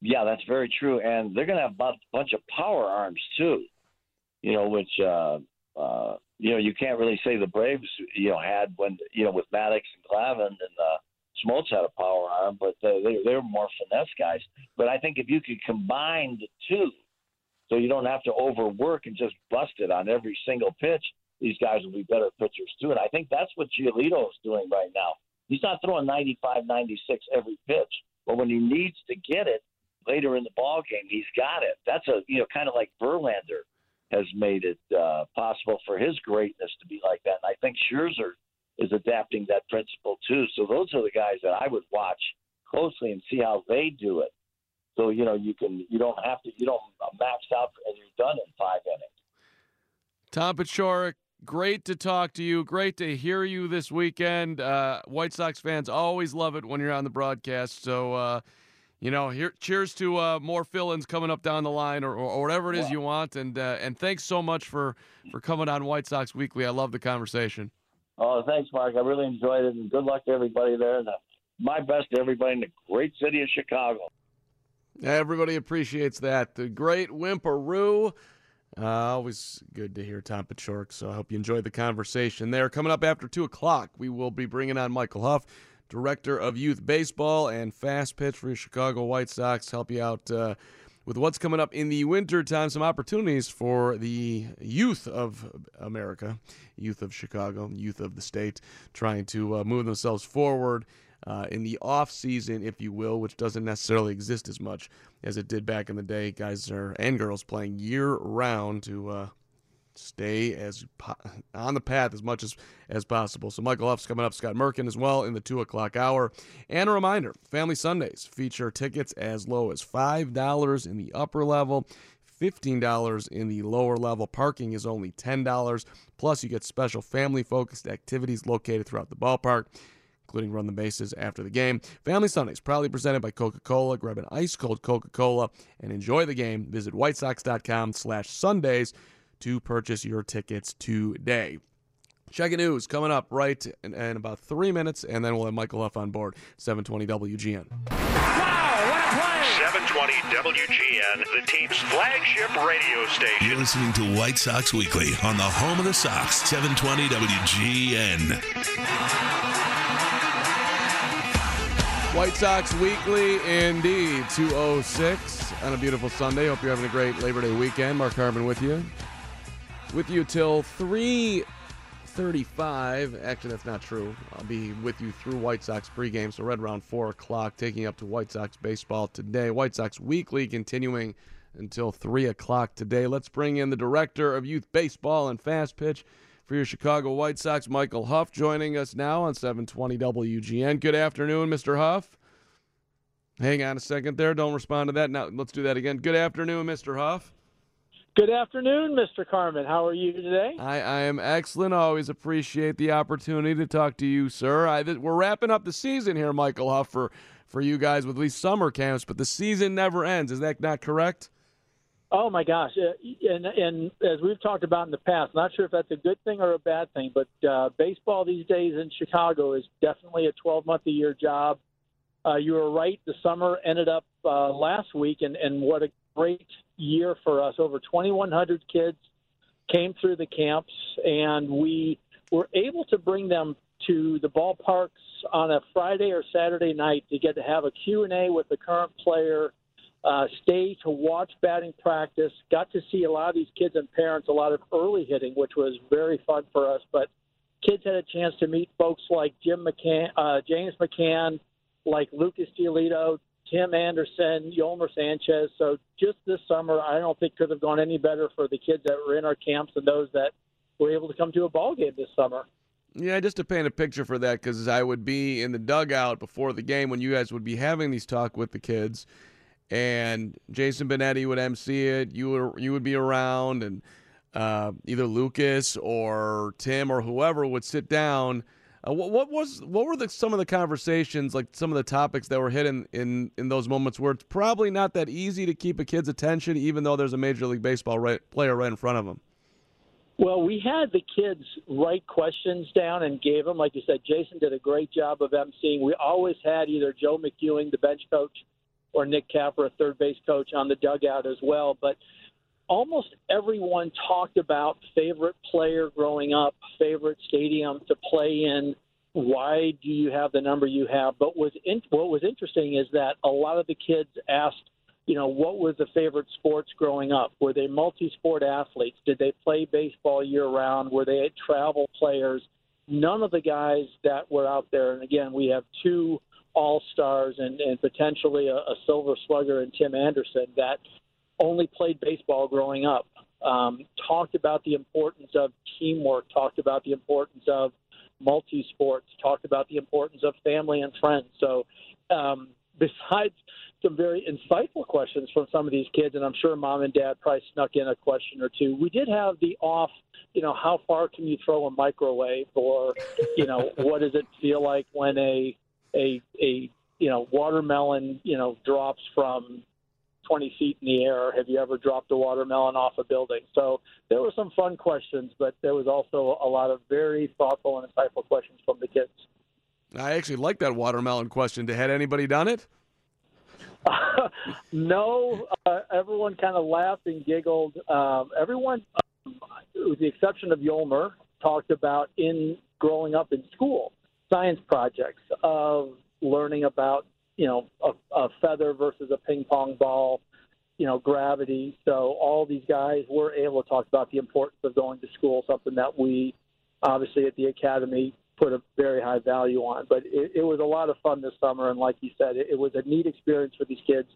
Yeah, that's very true, and they're going to have a bunch of power arms too. You know, which uh, uh, you know you can't really say the Braves you know had when you know with Maddux and Glavine and uh, Smoltz had a power arm, but they they more finesse guys. But I think if you could combine the two, so you don't have to overwork and just bust it on every single pitch, these guys will be better pitchers too. And I think that's what Giolito is doing right now. He's not throwing 95, 96 every pitch, but when he needs to get it later in the ball game, he's got it. That's a you know kind of like Verlander has made it uh, possible for his greatness to be like that. And I think Scherzer is adapting that principle too. So those are the guys that I would watch closely and see how they do it. So you know you can you don't have to you don't max out and you're done in five innings. Tom Paciorek, great to talk to you. Great to hear you this weekend. Uh, White Sox fans always love it when you're on the broadcast. So, uh, you know, here, cheers to uh, more fill-ins coming up down the line, or, or whatever it is you want. And uh, and thanks so much for for coming on White Sox Weekly. I love the conversation. Oh, thanks, Mark. I really enjoyed it, and good luck to everybody there. And uh, my best to everybody in the great city of Chicago. Everybody appreciates that. The great Wimparoo. Uh, always good to hear Tom Paciorek, so I hope you enjoyed the conversation there. Coming up after 2 o'clock, we will be bringing on Michael Huff, Director of Youth Baseball and Fast Pitch for your Chicago White Sox, help you out uh, with what's coming up in the winter time, some opportunities for the youth of America, youth of Chicago, youth of the state, trying to uh, move themselves forward uh, in the off season, if you will, which doesn't necessarily exist as much as it did back in the day. Guys are and girls playing year round to uh, stay as on the path as much as as possible. So Michael Huff's coming up, Scott Merkin as well in the two o'clock hour. And a reminder: Family Sundays feature tickets as low as five dollars in the upper level. $15 in the lower level. Parking is only $10. Plus, you get special family focused activities located throughout the ballpark including run the bases after the game. Family Sundays, proudly presented by Coca-Cola. Grab an ice-cold Coca-Cola and enjoy the game. Visit whitesox.com slash Sundays to purchase your tickets today. check Checking news coming up right in, in, about three minutes, and then we'll have Michael Huff on board, 720 WGN. Wow, what a play! 720 WGN, the team's flagship radio station. You're listening to White Sox Weekly on the home of the Sox, 720 WGN. White Sox Weekly, indeed, 206 on a beautiful Sunday. Hope you're having a great Labor Day weekend. Mark Carman with you. With you till 3.35. Actually, that's not true. I'll be with you through White Sox pregame, so right around 4 o'clock, taking up to White Sox baseball today. White Sox Weekly continuing until 3 o'clock today. Let's bring in the director of youth baseball and fast pitch for your Chicago White Sox, Michael Huff, joining us now on 720 WGN. Good afternoon, Mr. Huff. Hang on a second there. Don't respond to that. Now, let's do that again. Good afternoon, Mr. Huff. Good afternoon, Mr. Carman. How are you today? I, I am excellent. I Always appreciate the opportunity to talk to you, sir. I, we're wrapping up the season here, Michael Huff, for, for you guys with at least summer camps, but the season never ends. Is that not correct? Oh my gosh! Uh, and and as we've talked about in the past, not sure if that's a good thing or a bad thing, but uh, baseball these days in Chicago is definitely a 12 month a year job. Uh, you were right; the summer ended up uh, last week, and and what a great year for us! Over 2,100 kids came through the camps, and we were able to bring them to the ballparks on a Friday or Saturday night to get to have a Q and A with the current player uh, stay to watch batting practice. Got to see a lot of these kids and parents, a lot of early hitting, which was very fun for us. But kids had a chance to meet folks like Jim McCann, uh, James McCann, like Lucas Giolito, Tim Anderson, Yolmer Sanchez. So just this summer, I don't think could have gone any better for the kids that were in our camps and those that were able to come to a ball game this summer. Yeah, just to paint a picture for that, because I would be in the dugout before the game when you guys would be having these talk with the kids and Jason Benetti would MC it. You would you would be around, and uh, either Lucas or Tim or whoever would sit down. Uh, what, what, was what were the, some of the conversations, like some of the topics that were hit in, in, in those moments where it's probably not that easy to keep a kid's attention, even though there's a Major League Baseball right, player right in front of them? Well, we had the kids write questions down and gave them. Like you said, Jason did a great job of emceeing. We always had either Joe McEwing, the bench coach, or Nick Capra, third base coach, on the dugout as well. But almost everyone talked about favorite player growing up, favorite stadium to play in. Why do you have the number you have? But was in, what was interesting is that a lot of the kids asked, you know, what was the favorite sports growing up? Were they multi-sport athletes? Did they play baseball year round? Were they travel players? None of the guys that were out there, and again, we have two all stars and, and potentially a, a silver slugger in Tim Anderson that only played baseball growing up. Um, talked about the importance of teamwork, talked about the importance of multi sports, talked about the importance of family and friends. So, um, besides some very insightful questions from some of these kids, and I'm sure mom and dad probably snuck in a question or two. We did have the off, you know, how far can you throw a microwave, or you know, what does it feel like when a a a you know watermelon you know drops from 20 feet in the air. Have you ever dropped a watermelon off a building? So there were some fun questions, but there was also a lot of very thoughtful and insightful questions from the kids. I actually like that watermelon question. Had anybody done it? no, uh, everyone kind of laughed and giggled. Um, everyone, um, with the exception of Yolmer, talked about in growing up in school science projects of learning about you know a, a feather versus a ping pong ball, you know gravity. So all these guys were able to talk about the importance of going to school, something that we obviously at the academy put a very high value on. But it, it was a lot of fun this summer, and like you said, it, it was a neat experience for these kids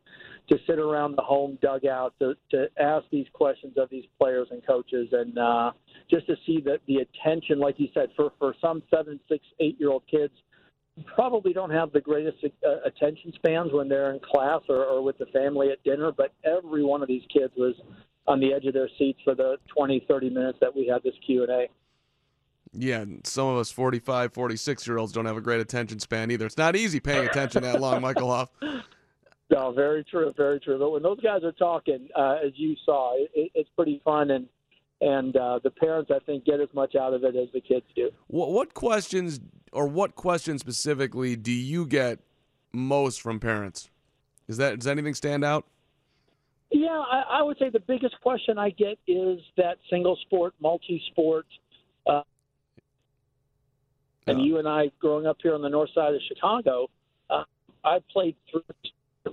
to sit around the home dugout to, to ask these questions of these players and coaches, and uh, just to see that the attention, like you said, for for some seven, six, eight year old kids. Probably don't have the greatest uh, attention spans when they're in class or, or with the family at dinner, but every one of these kids was on the edge of their seats for the 20, 30 minutes that we had this Q&A. Yeah, some of us 45, 46 year olds don't have a great attention span either. It's not easy paying attention that long, Michael Huff. No, very true, very true. But when those guys are talking, uh, as you saw, it, it's pretty fun, and and uh, the parents, I think, get as much out of it as the kids do. What, what questions, or what questions specifically, do you get most from parents? Is that does anything stand out? Yeah, I, I would say the biggest question I get is that single sport, multi sport. Uh, and you and I, growing up here on the north side of Chicago, uh, I played through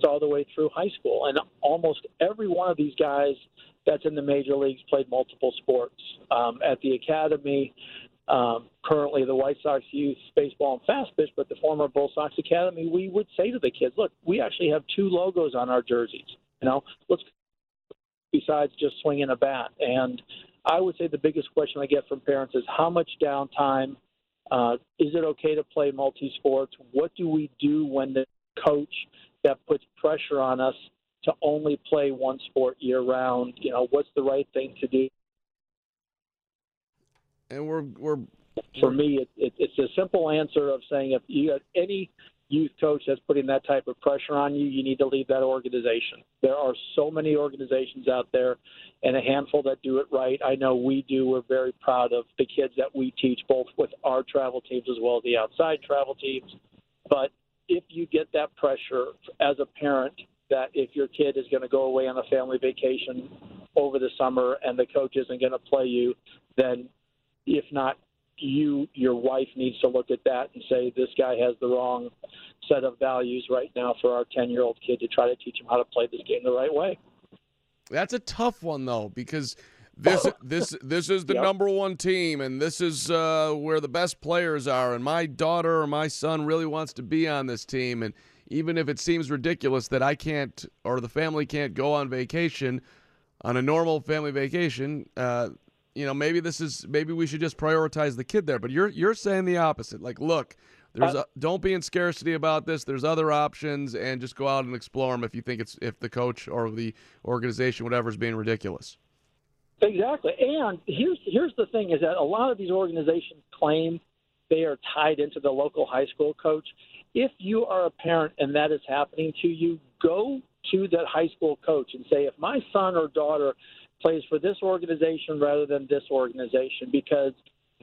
all the way through high school, and almost every one of these guys that's in the major leagues played multiple sports. Um, at the academy, um, currently the White Sox youth baseball and fast pitch, but the former Bull Sox Academy, we would say to the kids, look, we actually have two logos on our jerseys. You know, let's besides just swinging a bat. And I would say the biggest question I get from parents is how much downtime uh, is it okay to play multi sports? What do we do when the coach that puts pressure on us to only play one sport year round? You know, what's the right thing to do? And we're we're for me, it, it, it's a simple answer of saying if you have any youth coach that's putting that type of pressure on you, you need to leave that organization. There are so many organizations out there and a handful that do it right. I know we do. We're very proud of the kids that we teach, both with our travel teams as well as the outside travel teams. But if you get that pressure as a parent that if your kid is going to go away on a family vacation over the summer and the coach isn't going to play you, then if not you your wife needs to look at that and say this guy has the wrong set of values right now for our 10 year old kid to try to teach him how to play this game the right way that's a tough one though because this this this is the yep. number one team and this is uh, where the best players are and my daughter or my son really wants to be on this team and even if it seems ridiculous that I can't or the family can't go on vacation on a normal family vacation, uh, you know, maybe this is maybe we should just prioritize the kid there. But you're you're saying the opposite. Like, look, there's uh, a, don't be in scarcity about this. There's other options, and just go out and explore them if you think it's if the coach or the organization, whatever, is being ridiculous. Exactly. And here's here's the thing: is that a lot of these organizations claim they are tied into the local high school coach. If you are a parent and that is happening to you, go to that high school coach and say, if my son or daughter plays for this organization rather than this organization because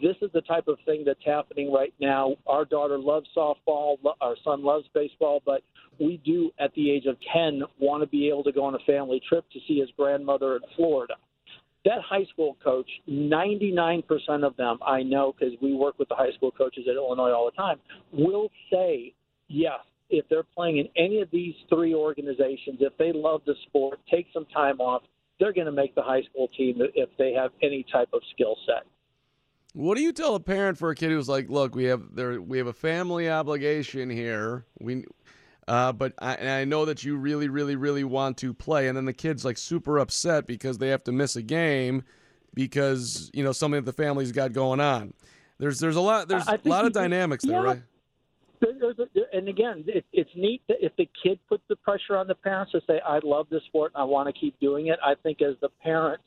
this is the type of thing that's happening right now. Our daughter loves softball, our son loves baseball, but we do, at the age of 10, want to be able to go on a family trip to see his grandmother in Florida. That high school coach, 99% of them, I know because we work with the high school coaches at Illinois all the time, will say, yes, if they're playing in any of these three organizations, if they love the sport, take some time off, they're going to make the high school team if they have any type of skill set. What do you tell a parent for a kid who's like, "Look, we have there, we have a family obligation here. We, uh, but I, and I know that you really, really, really want to play." And then the kid's like super upset because they have to miss a game because you know something that the family's got going on. There's there's a lot there's a lot of dynamics there, yeah, there, right? and again, it, it's neat that if the kid puts the pressure on the parents to say, "I love this sport and I want to keep doing it," I think as the parent,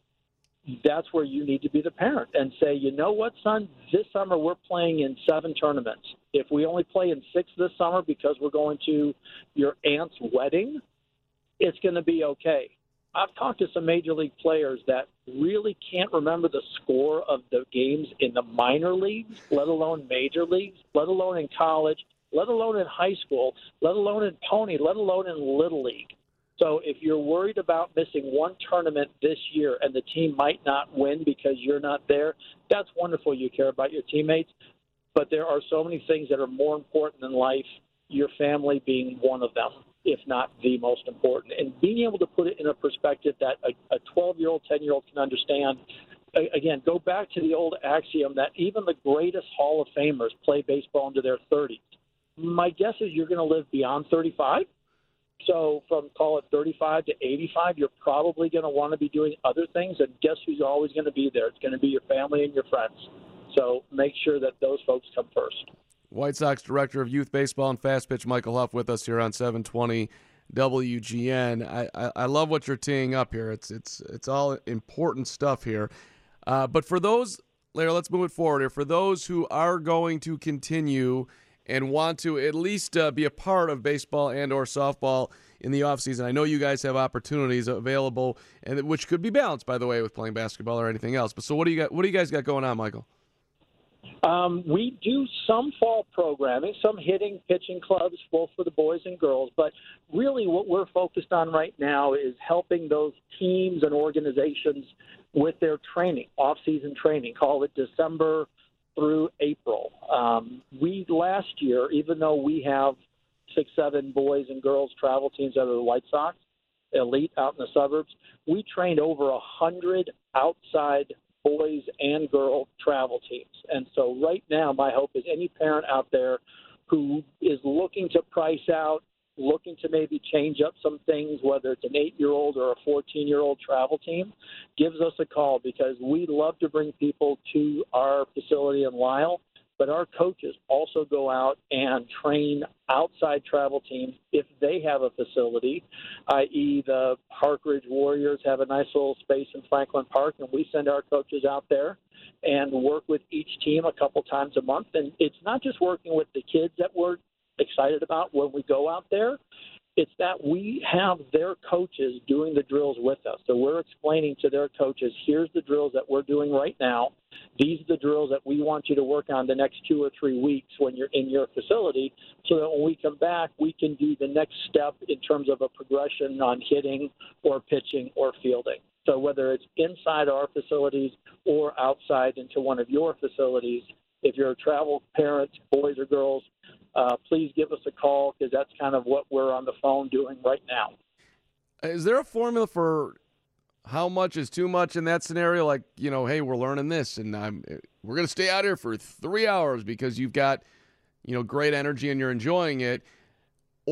that's where you need to be the parent and say, "You know what, son? This summer we're playing in seven tournaments. If we only play in six this summer because we're going to your aunt's wedding, it's going to be okay." I've talked to some major league players that really can't remember the score of the games in the minor leagues, let alone major leagues, let alone in college let alone in high school, let alone in pony, let alone in little league. So if you're worried about missing one tournament this year and the team might not win because you're not there, that's wonderful. You care about your teammates, but there are so many things that are more important in life. Your family being one of them, if not the most important, and being able to put it in a perspective that a 12 year old, 10 year old can understand again, go back to the old axiom that even the greatest Hall of Famers play baseball into their 30s. My guess is you're going to live beyond 35. So from call it 35 to 85, you're probably going to want to be doing other things. And guess who's always going to be there? It's going to be your family and your friends. So make sure that those folks come first. White Sox Director of Youth Baseball and Fast Pitch, Michael Huff, with us here on 720 WGN. I, I, I love what you're teeing up here. It's it's it's all important stuff here. Uh, but for those, Larry, let's move it forward here. For those who are going to continue and want to at least uh, be a part of baseball and or softball in the offseason. I know you guys have opportunities available and which could be balanced by the way with playing basketball or anything else. But so what do you got what do you guys got going on, Michael? Um, we do some fall programming, some hitting, pitching clubs, both for the boys and girls. But really, what we're focused on right now is helping those teams and organizations with their training, off-season training. Call it December through April. Um, we last year, even though we have six, seven boys and girls travel teams out of the White Sox, elite out in the suburbs, we trained over a hundred outside boys and girl travel teams. And so right now, my hope is any parent out there who is looking to price out looking to maybe change up some things, whether it's an eight year old or a 14 year old travel team, gives us a call because we love to bring people to our facility in Lisle. But our coaches also go out and train outside travel teams if they have a facility, i.e., the Park Ridge Warriors have a nice little space in Franklin Park, and we send our coaches out there and work with each team a couple times a month. And it's not just working with the kids that we're excited about when we go out there. It's that we have their coaches doing the drills with us. So we're explaining to their coaches, here's the drills that we're doing right now. These are the drills that we want you to work on the next two or three weeks when you're in your facility so that when we come back, we can do the next step in terms of a progression on hitting or pitching or fielding. So whether it's inside our facilities or outside into one of your facilities, if you're a travel parent, boys or girls, uh, please give us a call because that's kind of what we're on the phone doing right now. Is there a formula for how much is too much in that scenario? Like, you know, hey, we're learning this, and I'm we're gonna stay out here for three hours because you've got, you know, great energy and you're enjoying it.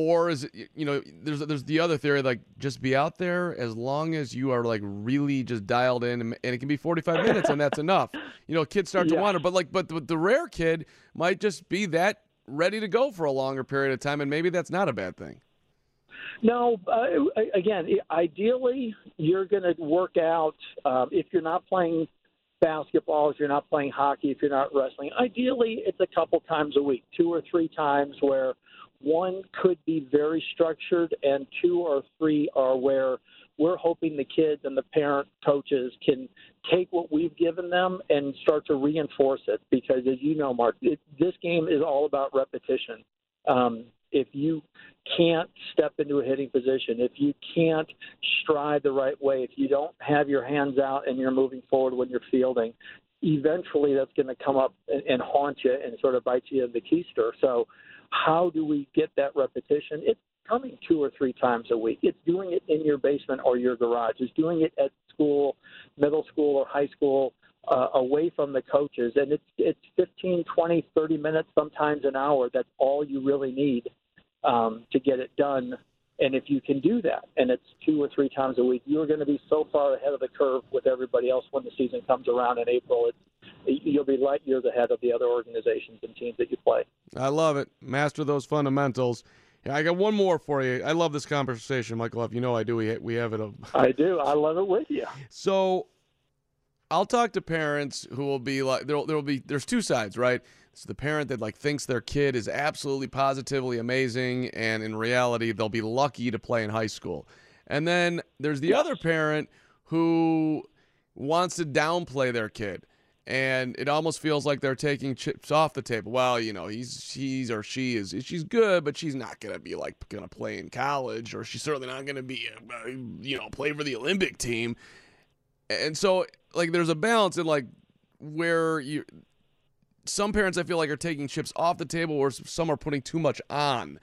Or is it, you know, there's there's the other theory like just be out there as long as you are like really just dialed in, and, and it can be 45 minutes and that's enough. You know, kids start to wander, but like, but the, the rare kid might just be that ready to go for a longer period of time, and maybe that's not a bad thing. No, uh, again, ideally, you're going to work out um, if you're not playing basketball, if you're not playing hockey, if you're not wrestling. Ideally, it's a couple times a week, two or three times, where one could be very structured, and two or three are where we're hoping the kids and the parent coaches can take what we've given them and start to reinforce it. Because as you know, Mark, it, this game is all about repetition. Um, if you can't step into a hitting position, if you can't stride the right way, if you don't have your hands out and you're moving forward when you're fielding, eventually that's going to come up and, and haunt you and sort of bite you in the keister. So, how do we get that repetition? It's coming two or three times a week. It's doing it in your basement or your garage. It's doing it at school, middle school or high school, uh, away from the coaches. And it's it's 15, 20, 30 minutes, sometimes an hour. That's all you really need um, to get it done. And if you can do that, and it's two or three times a week, you're going to be so far ahead of the curve with everybody else when the season comes around in April. It's, you'll be light years ahead of the other organizations and teams that you play. I love it. Master those fundamentals. I got one more for you. I love this conversation, Michael. If you know I do, we we have it. A, I do. I love it with you. So I'll talk to parents who will be like there there will be there's two sides, right? It's the parent that like thinks their kid is absolutely positively amazing and in reality they'll be lucky to play in high school. And then there's the other parent who wants to downplay their kid and it almost feels like they're taking chips off the table. Well, you know, he's he's or she is she's good, but she's not gonna be like gonna play in college, or she's certainly not gonna be uh, you know play for the Olympic team. And so like there's a balance in like where you some parents I feel like are taking chips off the table, or some are putting too much on.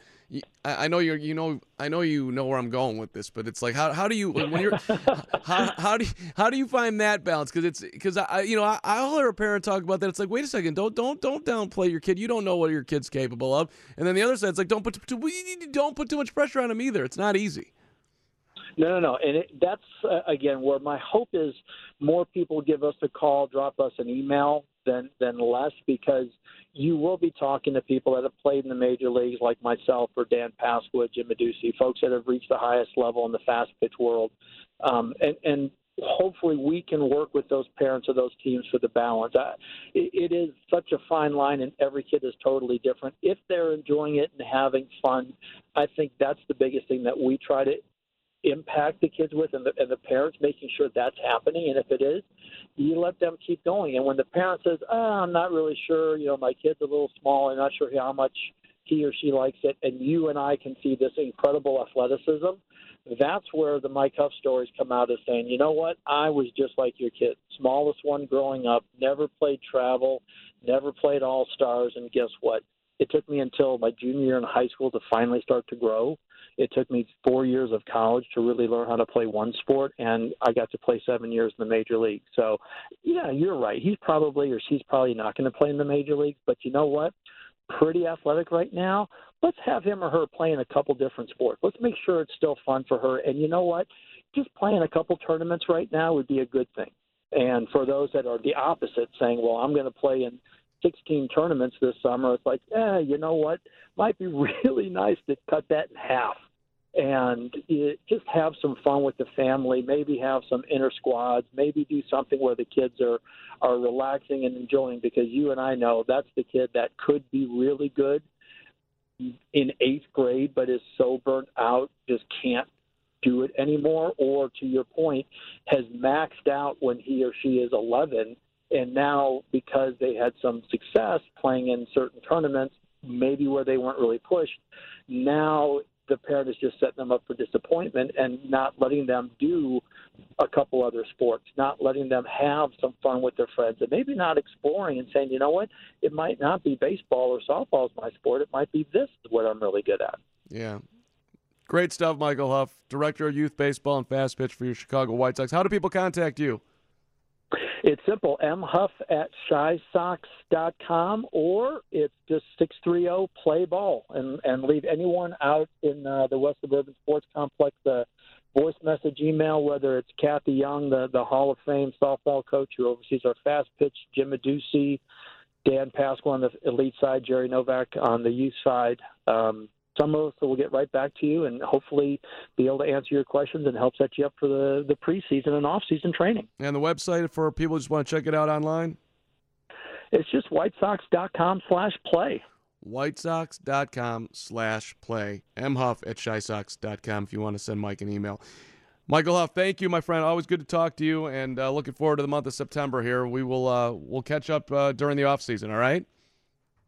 I, know you're, you know, I know you know where I'm going with this, but it's like, how, how do you, when you're, how, how do you, how do you find that balance? Cause it's, cause I, you know, I, I'll hear a parent talk about that. It's like, wait a second, don't, don't, don't downplay your kid. You don't know what your kid's capable of. And then the other side, it's like, don't put, too, don't put too much pressure on him either. It's not easy. No, no, no. And it, that's, uh, again, where my hope is more people give us a call, drop us an email than, than less because you will be talking to people that have played in the major leagues like myself or Dan Pasqua, Jim Meducci, folks that have reached the highest level in the fast pitch world. Um, and, and hopefully we can work with those parents of those teams for the balance. Uh, it, it is such a fine line, and every kid is totally different. If they're enjoying it and having fun, I think that's the biggest thing that we try to impact the kids with and the, and the parents making sure that's happening. And if it is, you let them keep going. And when the parent says, oh, I'm not really sure, you know, my kid's a little small, I'm not sure how much he or she likes it, and you and I can see this incredible athleticism, that's where the Mike Huff stories come out as saying, you know what, I was just like your kid, smallest one growing up, never played travel, never played all stars, and guess what? It took me until my junior year in high school to finally start to grow. It took me four years of college to really learn how to play one sport, and I got to play seven years in the major league. So, yeah, you're right. He's probably or she's probably not going to play in the major league, but you know what? Pretty athletic right now. Let's have him or her playing a couple different sports. Let's make sure it's still fun for her. And you know what? Just playing a couple tournaments right now would be a good thing. And for those that are the opposite, saying, "Well, I'm going to play in 16 tournaments this summer," it's like, eh, you know what? Might be really nice to cut that in half and just have some fun with the family. Maybe have some inner squads. Maybe do something where the kids are are relaxing and enjoying. Because you and I know that's the kid that could be really good in eighth grade, but is so burnt out, just can't do it anymore. Or to your point, has maxed out when he or she is 11, and now because they had some success playing in certain tournaments, maybe where they weren't really pushed. Now the parent is just setting them up for disappointment and not letting them do a couple other sports, not letting them have some fun with their friends, and maybe not exploring and saying, you know what, it might not be baseball or softball is my sport. It might be this is what I'm really good at. Yeah. Great stuff, Michael Huff, Director of Youth Baseball and Fast Pitch for your Chicago White Sox. How do people contact you? It's simple, mhuff at chisox.com, or it's just 630 play ball and, and leave anyone out in uh, the West Suburban Sports Complex a voice message email, whether it's Kathy Young, the, the Hall of Fame softball coach who oversees our fast pitch, Jim Meducci, Dan Pasqua on the elite side, Jerry Novak on the youth side. Um, some of us will get right back to you and hopefully be able to answer your questions and help set you up for the, the preseason and off-season training. And the website for people who just want to check it out online? It's just whitesox.com slash play. Whitesox.com slash play. mhuff at chisox.com if you want to send Mike an email. Michael Huff, thank you, my friend. Always good to talk to you, and uh, looking forward to the month of September here. We will uh, we'll catch up uh, during the off season. All right?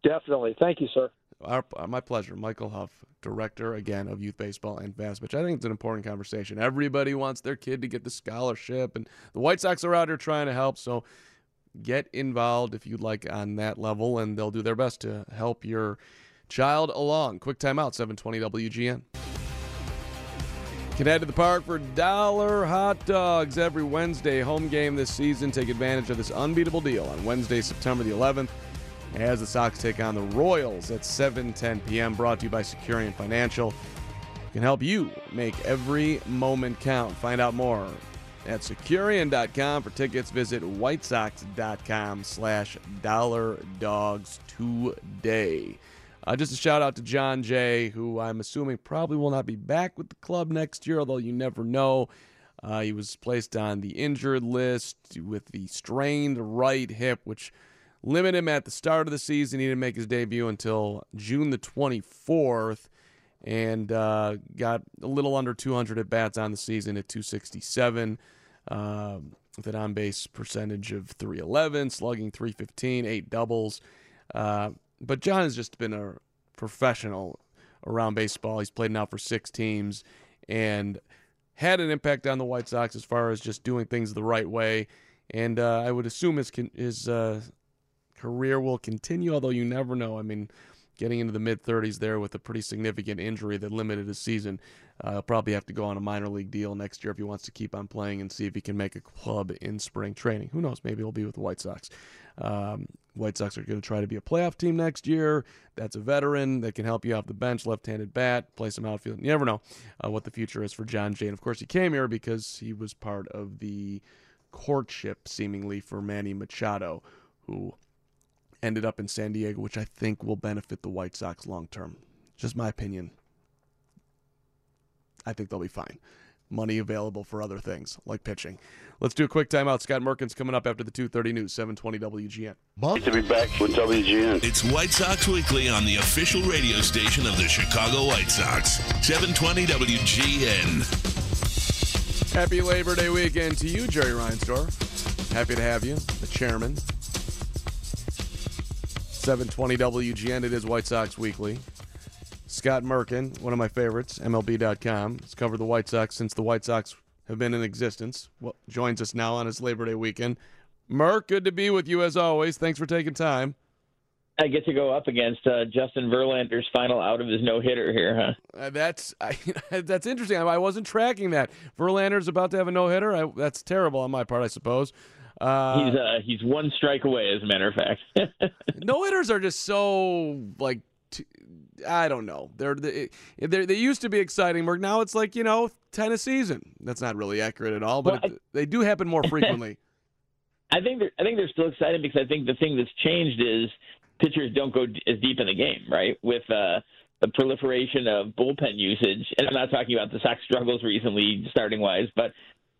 Definitely. Thank you, sir. Our, my pleasure. Michael Huff, director again of youth baseball and fast pitch. I think it's an important conversation. Everybody wants their kid to get the scholarship, and the White Sox are out here trying to help. So get involved if you'd like on that level, and they'll do their best to help your child along. Quick timeout, 720 WGN. Can head to the park for dollar hot dogs every Wednesday. Home game this season. Take advantage of this unbeatable deal on Wednesday, September the 11th as the Sox take on the Royals at 7:10 p.m. Brought to you by Securian Financial. Can help you make every moment count. Find out more at Securian.com for tickets. Visit WhiteSox.com slash dollar dogs today. Uh, just a shout out to Jon Jay, who I'm assuming probably will not be back with the club next year, although you never know. Uh, he was placed on the injured list with the strained right hip, which limit him at the start of the season. He didn't make his debut until June the 24th and uh, got a little under 200 at bats on the season at 267. Uh, with an on base percentage of 311, slugging 315, eight doubles. Uh, but John has just been a professional around baseball. He's played now for six teams and had an impact on the White Sox as far as just doing things the right way. And uh, I would assume his his uh, career will continue, although you never know. I mean, getting into the mid 30s there with a pretty significant injury that limited his season. Uh, he'll probably have to go on a minor league deal next year if he wants to keep on playing and see if he can make a club in spring training. Who knows? Maybe he'll be with the White Sox. Um, White Sox are going to try to be a playoff team next year. That's a veteran that can help you off the bench, left-handed bat, play some outfield. You never know uh, what the future is for Jon Jay. And of course, he came here because he was part of the courtship, seemingly, for Manny Machado, who ended up in San Diego, which I think will benefit the White Sox long term. Just my opinion. I think they'll be fine. Money available for other things like pitching. Let's do a quick timeout. Scott Merkin's coming up after the 2:30 news, 720 WGN. Great to be back with WGN. It's White Sox Weekly on the official radio station of the Chicago White Sox, 720 WGN. Happy Labor Day weekend to you, Jerry Reinsdorf. Happy to have you, the chairman. 720 WGN. It is White Sox Weekly. Scott Merkin, one of my favorites, MLB.com, has covered the White Sox since the White Sox have been in existence. Well, joins us now on his Labor Day weekend. Merk, good to be with you as always. Thanks for taking time. I get to go up against uh, Justin Verlander's final out of his no hitter here, huh? Uh, that's I, that's interesting. I, I, wasn't tracking that. Verlander's about to have a no hitter. That's terrible on my part, I suppose. Uh, he's uh, he's one strike away, as a matter of fact. no hitters are just so like t- I don't know. They're they they used to be exciting. Mark. Now it's like you know ten a season. That's not really accurate at all, but well, it, they do happen more frequently. I think I think they're still exciting because I think the thing that's changed is pitchers don't go as deep in the game, right? With uh, the proliferation of bullpen usage, and I'm not talking about the Sox struggles recently, starting wise, but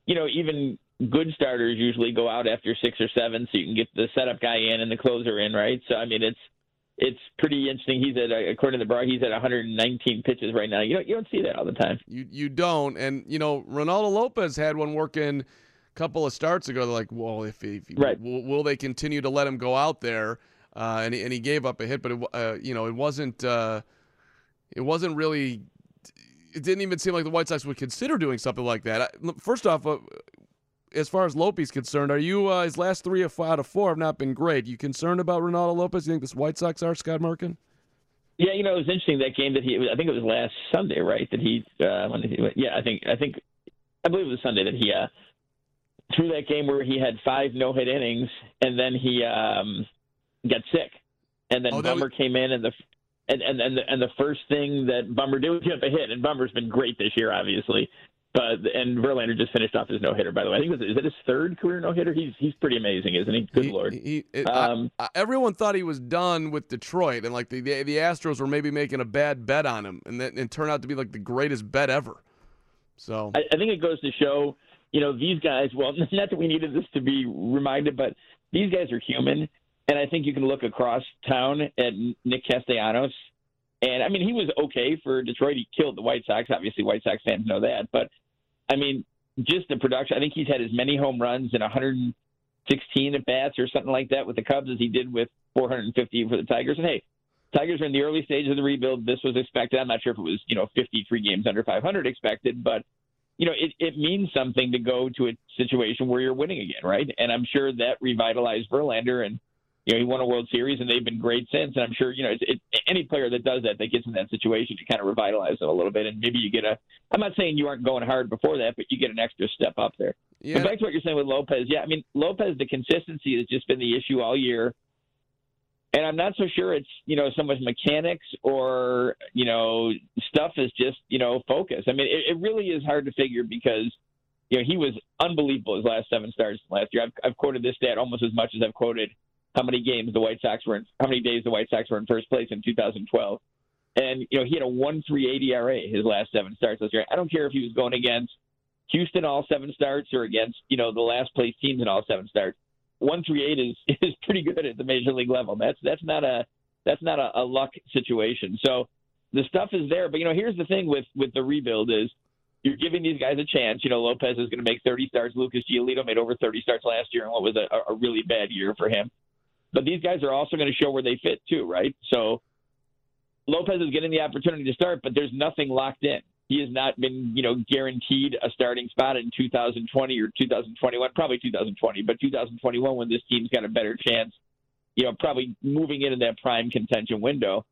you know even good starters usually go out after six or seven, so you can get the setup guy in and the closer in, right? So I mean, it's it's pretty interesting. He's at according to the bar, he's at 119 pitches right now. You don't you don't see that all the time. You you don't, and you know Reynaldo Lopez had one working a couple of starts ago. They're like, well, if, if right. will, will, they continue to let him go out there? Uh, and he, and he gave up a hit, but it, uh, you know it wasn't uh, it wasn't really. It didn't even seem like the White Sox would consider doing something like that. First off, uh, as far as Lopez concerned, are you uh, his last three out of four have not been great? You concerned about Reynaldo Lopez? You think this White Sox are Scott Merkin? Yeah, you know it was interesting that game that he. I think it was last Sunday, right? That he. Uh, when he yeah, I think I think I believe it was Sunday that he uh, threw that game where he had five no hit innings and then he um, got sick, and then oh, Bummer was... came in and the and and and the, and the first thing that Bummer did was give up a hit, and Bummer's been great this year, obviously. But and Verlander just finished off his no hitter. By the way, I think was, is that his third career no hitter? He's he's pretty amazing, isn't he? Good he, lord. He, it, um, I, I, everyone thought he was done with Detroit, and like the, the, the Astros were maybe making a bad bet on him, and then it turned out to be like the greatest bet ever. So I, I think it goes to show, you know, these guys. Well, not that we needed this to be reminded, but these guys are human, and I think you can look across town at Nick Castellanos. And I mean, he was okay for Detroit. He killed the White Sox. Obviously, White Sox fans know that. But I mean, just the production. I think he's had as many home runs in 116 at bats or something like that with the Cubs as he did with 450 for the Tigers. And hey, Tigers are in the early stages of the rebuild. This was expected. I'm not sure if it was you know 53 games under 500 expected, but you know it, it means something to go to a situation where you're winning again, right? And I'm sure that revitalized Verlander and you know, he won a World Series, and they've been great since. And I'm sure, you know, it's, it, any player that does that, that gets in that situation, to kind of revitalize them a little bit, and maybe you get a. I'm not saying you aren't going hard before that, but you get an extra step up there. Yeah. But back to what you're saying with Lopez, yeah, I mean, Lopez, the consistency has just been the issue all year, and I'm not so sure it's you know so much mechanics or you know stuff is just you know focus. I mean, it, it really is hard to figure because you know he was unbelievable his last seven starts last year. I've, I've quoted this stat almost as much as I've quoted how many games the White Sox were in, how many days the White Sox were in first place in 2012. And, you know, he had a 1.38 ERA his last seven starts last year. I don't care if he was going against Houston all seven starts or against, you know, the last place teams in all seven starts. 1.38 is is pretty good at the major league level. That's that's not a that's not a, a luck situation. So the stuff is there, but you know, here's the thing with with the rebuild is you're giving these guys a chance. You know, Lopez is going to make 30 starts. Lucas Giolito made over 30 starts last year in what was a, a really bad year for him. But these guys are also going to show where they fit too, right? So Lopez is getting the opportunity to start, but there's nothing locked in. He has not been, you know, guaranteed a starting spot in 2020 or 2021, probably 2020, but 2021 when this team's got a better chance, you know, probably moving into that prime contention window.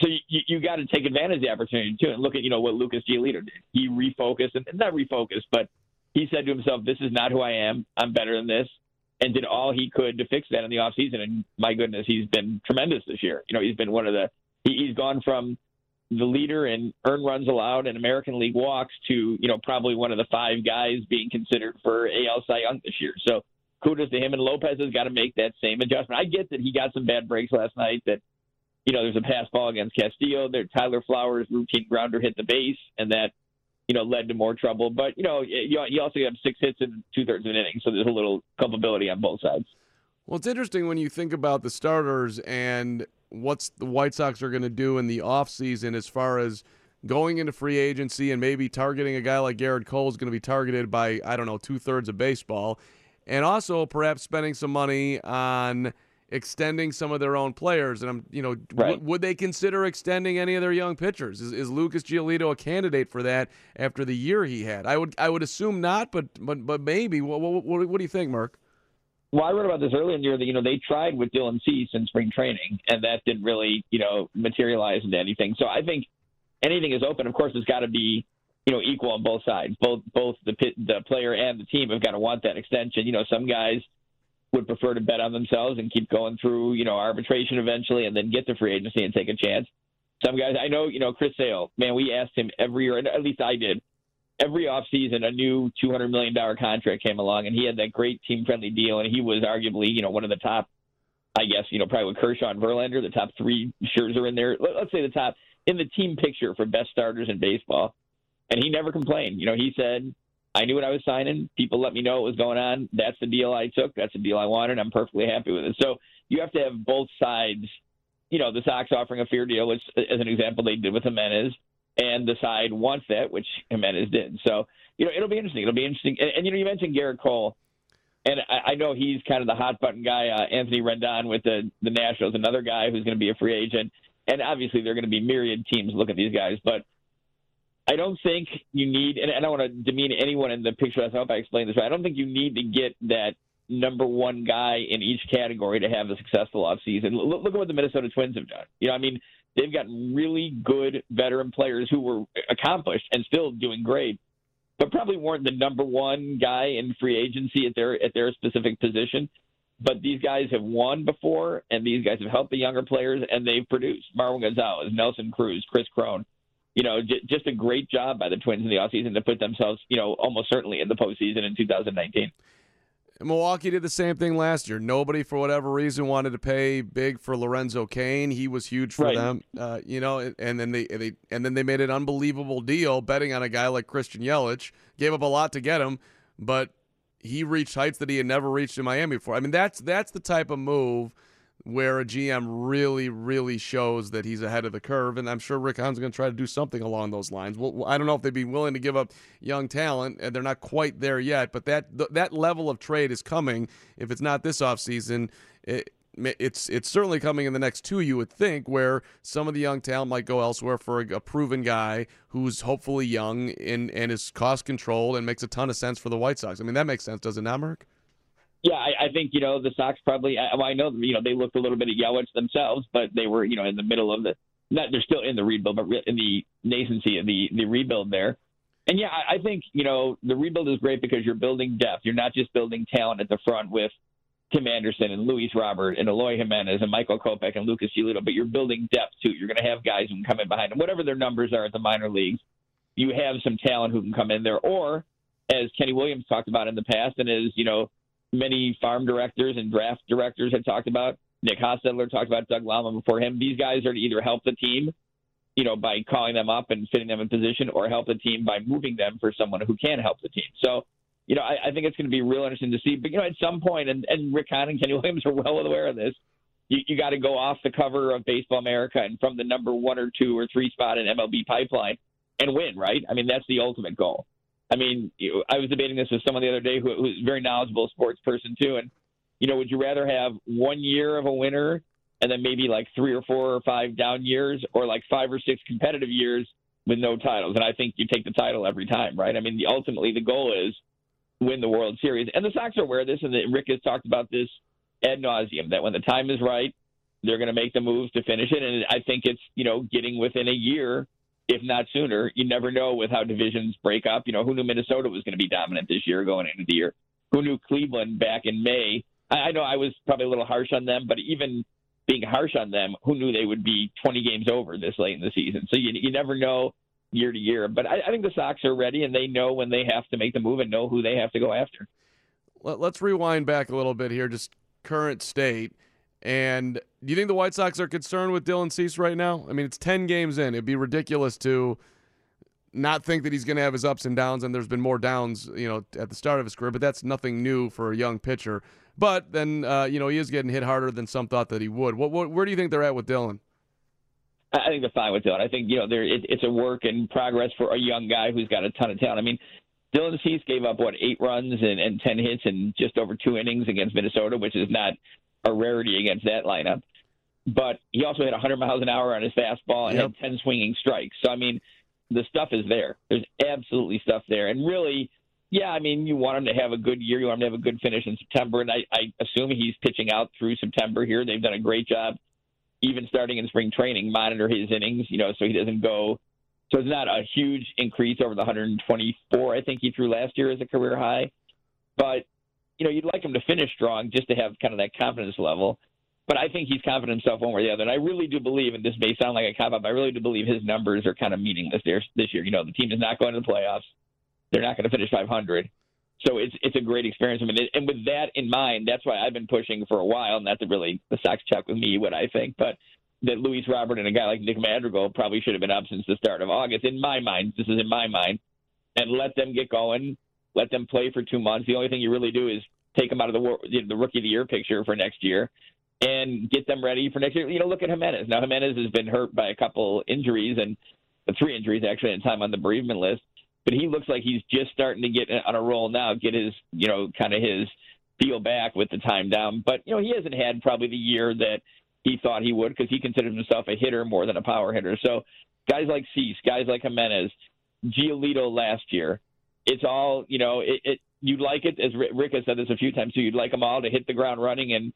So you, you got to take advantage of the opportunity too, and look at you know what Lucas Giolito did. He refocused and not refocused, but he said to himself, "This is not who I am. I'm better than this," and did all he could to fix that in the offseason. And my goodness, he's been tremendous this year. You know, he's been one of the he, he's gone from the leader in earned runs allowed and American League walks to you know probably one of the five guys being considered for AL Cy Young this year. So kudos to him. And Lopez has got to make that same adjustment. I get that he got some bad breaks last night. That you know, there's a pass ball against Castillo. There, Tyler Flowers' routine grounder hit the base, and that, you know, led to more trouble. But you know, you, also have six hits in two thirds of an inning, so there's a little culpability on both sides. Well, it's interesting when you think about the starters and what's the White Sox are going to do in the offseason as far as going into free agency and maybe targeting a guy like Gerrit Cole is going to be targeted by, I don't know, two thirds of baseball. And also perhaps spending some money on extending some of their own players. And I'm, you know, right. w- would they consider extending any of their young pitchers? Is, is Lucas Giolito a candidate for that after the year he had? I would, I would assume not, but, but, but maybe. What, what, what, what do you think, Mark? Well, I wrote about this earlier in the year that you know they tried with Dylan Cease in spring training, and that didn't really you know materialize into anything. So I think anything is open. Of course, it's got to be you know equal on both sides. Both both the the player and the team have got to want that extension. You know, some guys would prefer to bet on themselves and keep going through, you know, arbitration eventually and then get to free agency and take a chance. Some guys, I know, you know, Chris Sale, man, we asked him every year, at least I did, every offseason, a new $200 million contract came along and he had that great team friendly deal. And he was arguably, you know, one of the top, I guess, you know, probably with Kershaw and Verlander, the top three Scherzer in there. Let's say the top in the team picture for best starters in baseball. And he never complained. You know, he said, I knew what I was signing. People let me know what was going on. That's the deal I took. That's the deal I wanted. I'm perfectly happy with it. So you have to have both sides. You know, the Sox offering a fair deal, which, as an example, they did with Jimenez, and the side wants that, which Jimenez did. So, you know, it'll be interesting. It'll be interesting. And, and you know, you mentioned Gerrit Cole, and I, I know he's kind of the hot button guy. Uh, Anthony Rendon with the the Nationals, another guy who's going to be a free agent. And obviously, there are going to be myriad teams look at these guys, but I don't think you need, and I don't want to demean anyone in the picture. I hope I explained this right. I don't think you need to get that number one guy in each category to have a successful offseason. Look, look at what the Minnesota Twins have done. You know, I mean, they've got really good veteran players who were accomplished and still doing great, but probably weren't the number one guy in free agency at their at their specific position. But these guys have won before, and these guys have helped the younger players, and they've produced. Marwin Gonzalez, Nelson Cruz, Chris Cron you know, j- just a great job by the Twins in the offseason to put themselves, you know, almost certainly in the postseason in 2019. Milwaukee did the same thing last year. Nobody, for whatever reason, wanted to pay big for Lorenzo Cain. He was huge for right. them, uh, you know. And then they, they and then they made an unbelievable deal betting on a guy like Christian Yelich. Gave up a lot to get him, but he reached heights that he had never reached in Miami before. I mean, that's that's the type of move where a GM really, really shows that he's ahead of the curve. And I'm sure Rick Hahn's going to try to do something along those lines. Well, I don't know if they'd be willing to give up young talent, and they're not quite there yet. But that that level of trade is coming. If it's not this offseason, it, it's it's certainly coming in the next two. You would think where some of the young talent might go elsewhere for a, a proven guy who's hopefully young and and is cost controlled and makes a ton of sense for the White Sox. I mean that makes sense, does it not, Mark? Yeah, I, I think you know the Sox probably. I, I know you know they looked a little bit at Yelich themselves, but they were you know in the middle of the. Not they're still in the rebuild, but in the nascency of the the rebuild there. And yeah, I, I think you know the rebuild is great because you're building depth. You're not just building talent at the front with Tim Anderson and Luis Robert and Eloy Jimenez and Michael Kopech and Lucas Giolito, but you're building depth too. You're going to have guys who can come in behind them, whatever their numbers are at the minor leagues. You have some talent who can come in there, or as Kenny Williams talked about in the past, and as you know many farm directors and draft directors had talked about. Nick Hostetler talked about Doug Laumann before him. These guys are to either help the team, you know, by calling them up and fitting them in position, or help the team by moving them for someone who can help the team. So, you know, I, I think it's going to be real interesting to see. But you know, at some point, and, and Rick Hahn and Kenny Williams are well aware of this. You, you got to go off the cover of Baseball America and from the number one or two or three spot in MLB pipeline and win, right? I mean, that's the ultimate goal. I mean, I was debating this with someone the other day who, who's a very knowledgeable sports person too, and you know, would you rather have one year of a winner and then maybe like three or four or five down years, or like five or six competitive years with no titles? And I think you take the title every time, right? I mean, the, ultimately the goal is win the World Series, and the Sox are aware of this, and Rick has talked about this ad nauseum that when the time is right, they're going to make the moves to finish it. And I think it's you know getting within a year, if not sooner. You never know with how divisions break up. You know who knew Minnesota was going to be dominant this year going into the year. Who knew Cleveland back in May? I, I know I was probably a little harsh on them, but even being harsh on them, who knew they would be 20 games over this late in the season? So you you never know year to year. But I, I think the Sox are ready and they know when they have to make the move and know who they have to go after. Let's rewind back a little bit here, just current state. And do you think the White Sox are concerned with Dylan Cease right now? I mean, it's 10 games in. It'd be ridiculous to not think that he's going to have his ups and downs, and there's been more downs, you know, at the start of his career, but that's nothing new for a young pitcher. But then, uh, you know, he is getting hit harder than some thought that he would. What, what, where do you think they're at with Dylan? I think they're fine with Dylan. I think you know there it, it's a work in progress for a young guy who's got a ton of talent. I mean, Dylan Cease gave up what eight runs and, and ten hits in just over two innings against Minnesota, which is not a rarity against that lineup. But he also hit 100 miles an hour on his fastball and yep. had 10 swinging strikes. So I mean, the stuff is there. There's absolutely stuff there, and really. Yeah, I mean, you want him to have a good year. You want him to have a good finish in September, and I, I assume he's pitching out through September here. They've done a great job even starting in spring training, monitor his innings, you know, so he doesn't go. So it's not a huge increase over the 124 I think he threw last year as a career high, but you know, you'd like him to finish strong just to have kind of that confidence level. But I think he's confident himself one way or the other, and I really do believe, and this may sound like a cop out, but I really do believe his numbers are kind of meaningless there this year. You know, the team is not going to the playoffs; they're not going to finish 500. So it's it's a great experience. I mean, and with that in mind, that's why I've been pushing for a while. Not to really the Sox check with me what I think, but that Luis Robert and a guy like Nick Madrigal probably should have been up since the start of August. In my mind, this is in my mind, and let them get going. Let them play for two months. The only thing you really do is take them out of the the rookie of the year picture for next year, and get them ready for next year. You know, look at Jimenez. Now Jimenez has been hurt by a couple injuries and uh, three injuries actually in time on the bereavement list but he looks like he's just starting to get on a roll now, get his, you know, kind of his feel back with the time down. But, you know, he hasn't had probably the year that he thought he would because he considers himself a hitter more than a power hitter. So guys like Cease, guys like Jimenez, Giolito last year, it's all, you know, it, it you'd like it, as Rick has said this a few times too, you'd like them all to hit the ground running and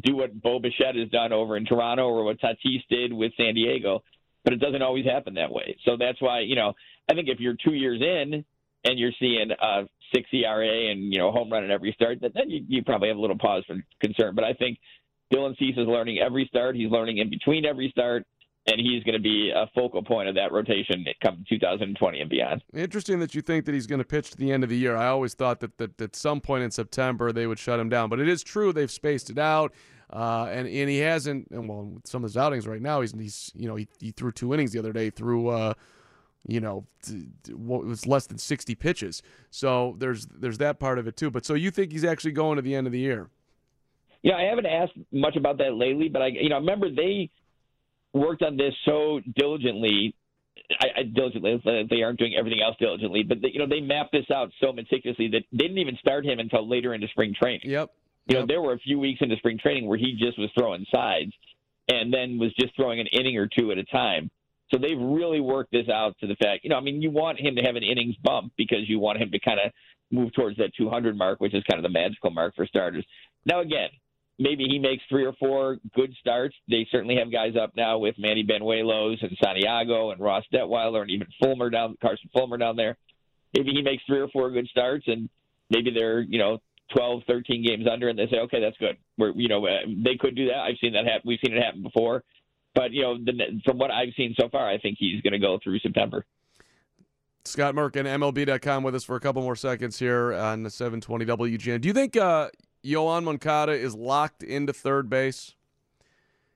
do what Bo Bichette has done over in Toronto or what Tatis did with San Diego. But it doesn't always happen that way. So that's why, you know, I think if you're two years in and you're seeing a six ERA and you know home run in every start, then you, you probably have a little pause for concern. But I think Dylan Cease is learning every start. He's learning in between every start and he's going to be a focal point of that rotation come 2020 and beyond. Interesting that you think that he's going to pitch to the end of the year. I always thought that, that, that at some point in September they would shut him down, but it is true they've spaced it out. Uh, and and he hasn't. And well, some of his outings right now, he's he's you know he, he threw two innings the other day through uh, you know, what was less than 60 pitches. So there's there's that part of it too. But so you think he's actually going to the end of the year? Yeah, I haven't asked much about that lately, but I you know remember they worked on this so diligently. I, I diligently they aren't doing everything else diligently, but they, you know they mapped this out so meticulously that they didn't even start him until later into spring training. Yep. You yep. know there were a few weeks into spring training where he just was throwing sides, and then was just throwing an inning or two at a time. So they've really worked this out to the fact, you know, I mean, you want him to have an innings bump because you want him to kind of move towards that 200 mark, which is kind of the magical mark for starters. Now, again, maybe he makes three or four good starts. They certainly have guys up now with Manny Banuelos and Santiago and Ross Detweiler and even Fulmer down, Carson Fulmer down there. Maybe he makes three or four good starts and maybe they're, you know, 12, 13 games under and they say, okay, that's good. We're, you know, uh, they could do that. I've seen that happen. We've seen it happen before. But you know, the, from what I've seen so far, I think he's going to go through September. Scott Merkin, MLB.com, with us for a couple more seconds here on the 720 WGN. Do you think uh, Yoan Moncada is locked into third base?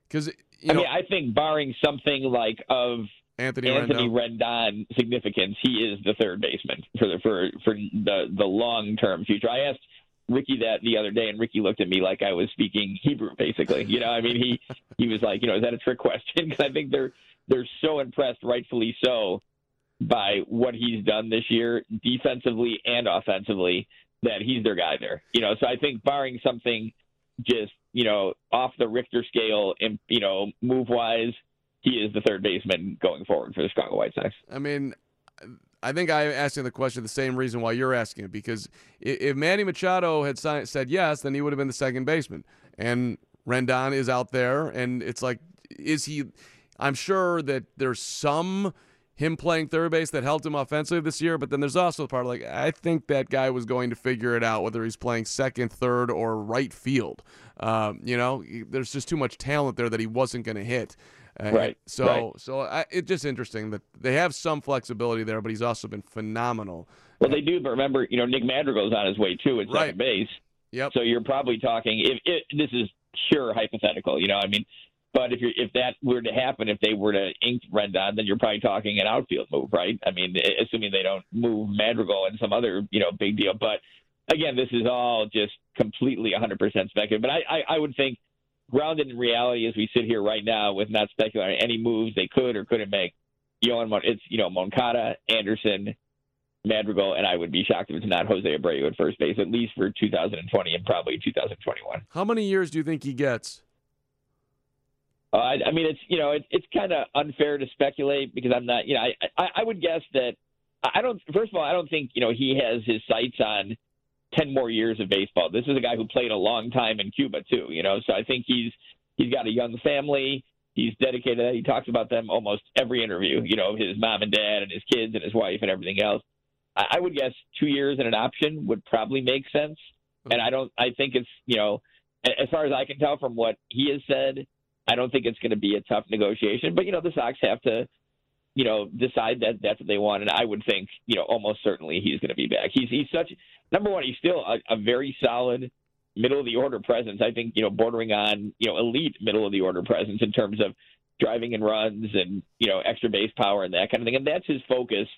Because I mean, I think barring something like of Anthony, Anthony Rendon. Rendon significance, he is the third baseman for the for for the the long term future. I asked Ricky that the other day, and Ricky looked at me like I was speaking Hebrew, basically. You know, I mean, he he was like, you know, is that a trick question? Because I think they're they're so impressed, rightfully so, by what he's done this year, defensively and offensively, that he's their guy there. You know, so I think barring something just you know off the Richter scale, and you know move wise, he is the third baseman going forward for the Chicago White Sox. I mean, I think I'm asking the question the same reason why you're asking it because if Manny Machado had said yes, then he would have been the second baseman, and Rendon is out there, and it's like, is he? I'm sure that there's some him playing third base that helped him offensively this year, but then there's also the part like I think that guy was going to figure it out whether he's playing second, third, or right field. Um, you know, there's just too much talent there that he wasn't going to hit. Uh, right. So, right. so I, it's just interesting that they have some flexibility there, but he's also been phenomenal. Well, they do, but remember, you know, Nick Madrigal's on his way too at Right. second base. Yep. So you're probably talking if it, this is sure hypothetical, you know. I mean, but if you're if that were to happen, if they were to ink Rendon, then you're probably talking an outfield move, right? I mean, assuming they don't move Madrigal and some other you know big deal. But again, this is all just completely 100% speculative. But I, I I would think grounded in reality as we sit here right now with not speculating any moves they could or couldn't make. Yoan, Mon- it's you know Moncada, Anderson, Madrigal, and I would be shocked if it's not Jose Abreu at first base, at least for 2020 and probably 2021. How many years do you think he gets? Uh, I, I mean, it's you know, it, it's kind of unfair to speculate because I'm not, you know, I, I I would guess that I don't. First of all, I don't think you know he has his sights on ten more years of baseball. This is a guy who played a long time in Cuba too, you know. So I think he's he's got a young family. He's dedicated. He talks about them almost every interview. You know, his mom and dad and his kids and his wife and everything else. I, I would guess two years and an option would probably make sense. And I don't. I think it's you know, as far as I can tell from what he has said, I don't think it's going to be a tough negotiation. But you know, the Sox have to, you know, decide that that's what they want. And I would think, you know, almost certainly he's going to be back. He's he's such number one. He's still a, a very solid middle of the order presence. I think you know, bordering on you know elite middle of the order presence in terms of driving and runs and you know extra base power and that kind of thing. And that's his focus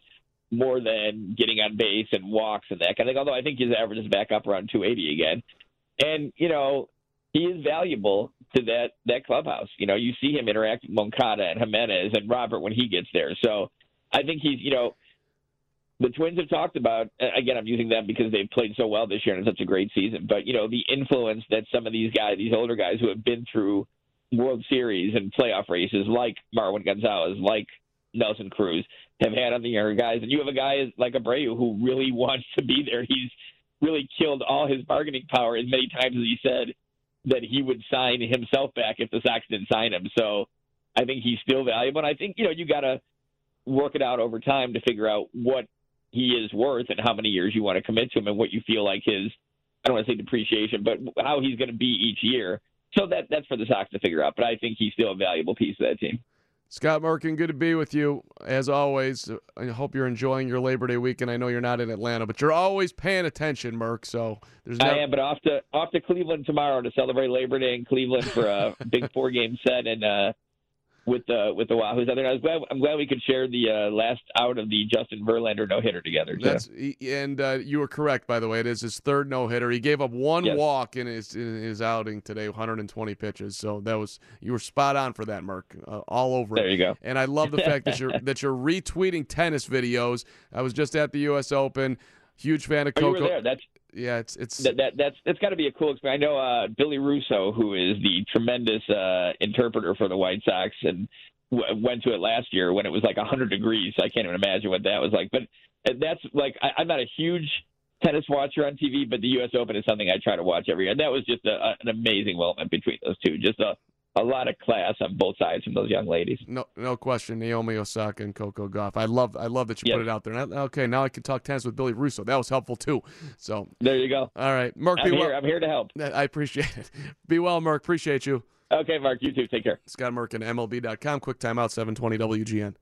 more than getting on base and walks and that kind of thing. Although I think his average is back up around 280 again. And you know, he is valuable to that that clubhouse. You know, you see him interact with Moncada and Jimenez and Robert when he gets there. So I think he's you know the Twins have talked about again. I'm using them because they've played so well this year and it's such a great season. But you know the influence that some of these guys, these older guys who have been through World Series and playoff races, like Marwin Gonzalez, like Nelson Cruz, have had on the younger guys. And you have a guy like Abreu who really wants to be there. He's really killed all his bargaining power as many times as he said that he would sign himself back if the Sox didn't sign him. So I think he's still valuable. And I think, you know, you got to work it out over time to figure out what he is worth and how many years you want to commit to him and what you feel like his, I don't want to say depreciation, but how he's going to be each year. So that that's for the Sox to figure out. But I think he's still a valuable piece of that team. Scott Merkin, good to be with you as always. I hope you're enjoying your Labor Day weekend. I know you're not in Atlanta, but you're always paying attention, Merk. So there's no. I am, but off to off to Cleveland tomorrow to celebrate Labor Day in Cleveland for a big four game set and uh, with the with the Wahoos. I, mean, I was glad I'm glad we could share the uh, last out of the Justin Verlander no hitter together. too. That's and uh, you were correct, by the way. It is his third no hitter. He gave up one Yes. walk in his in his outing today, 120 pitches. So that was you were spot on for that, Merk. Uh, all over There it. you go. And I love the fact that you're that you're retweeting tennis videos. I was just at the U.S. Open. Huge fan of Oh, you Coco. were there. That's Yeah, it's it's that, that that's that's got to be a cool experience. I know uh, Billy Russo, who is the tremendous uh, interpreter for the White Sox, and w- went to it last year when it was like 100 degrees. I can't even imagine what that was like. But uh, that's like I, I'm not a huge tennis watcher on TV, but the U.S. Open is something I try to watch every year. And that was just a, an amazing moment between those two. Just a a lot of class on both sides from those young ladies. No, no question. Naomi Osaka and Coco Gauff. I love, I love that you Yes. put it out there. I- okay, now I can talk tennis with Billy Russo. That was helpful too. So, There you go. all right, Mark, I'm be here. well. I'm here to help. I appreciate it. Be well, Mark. Appreciate you. Okay, Mark. You too. Take care. Scott Merkin, MLB.com. Quick timeout, 720 WGN.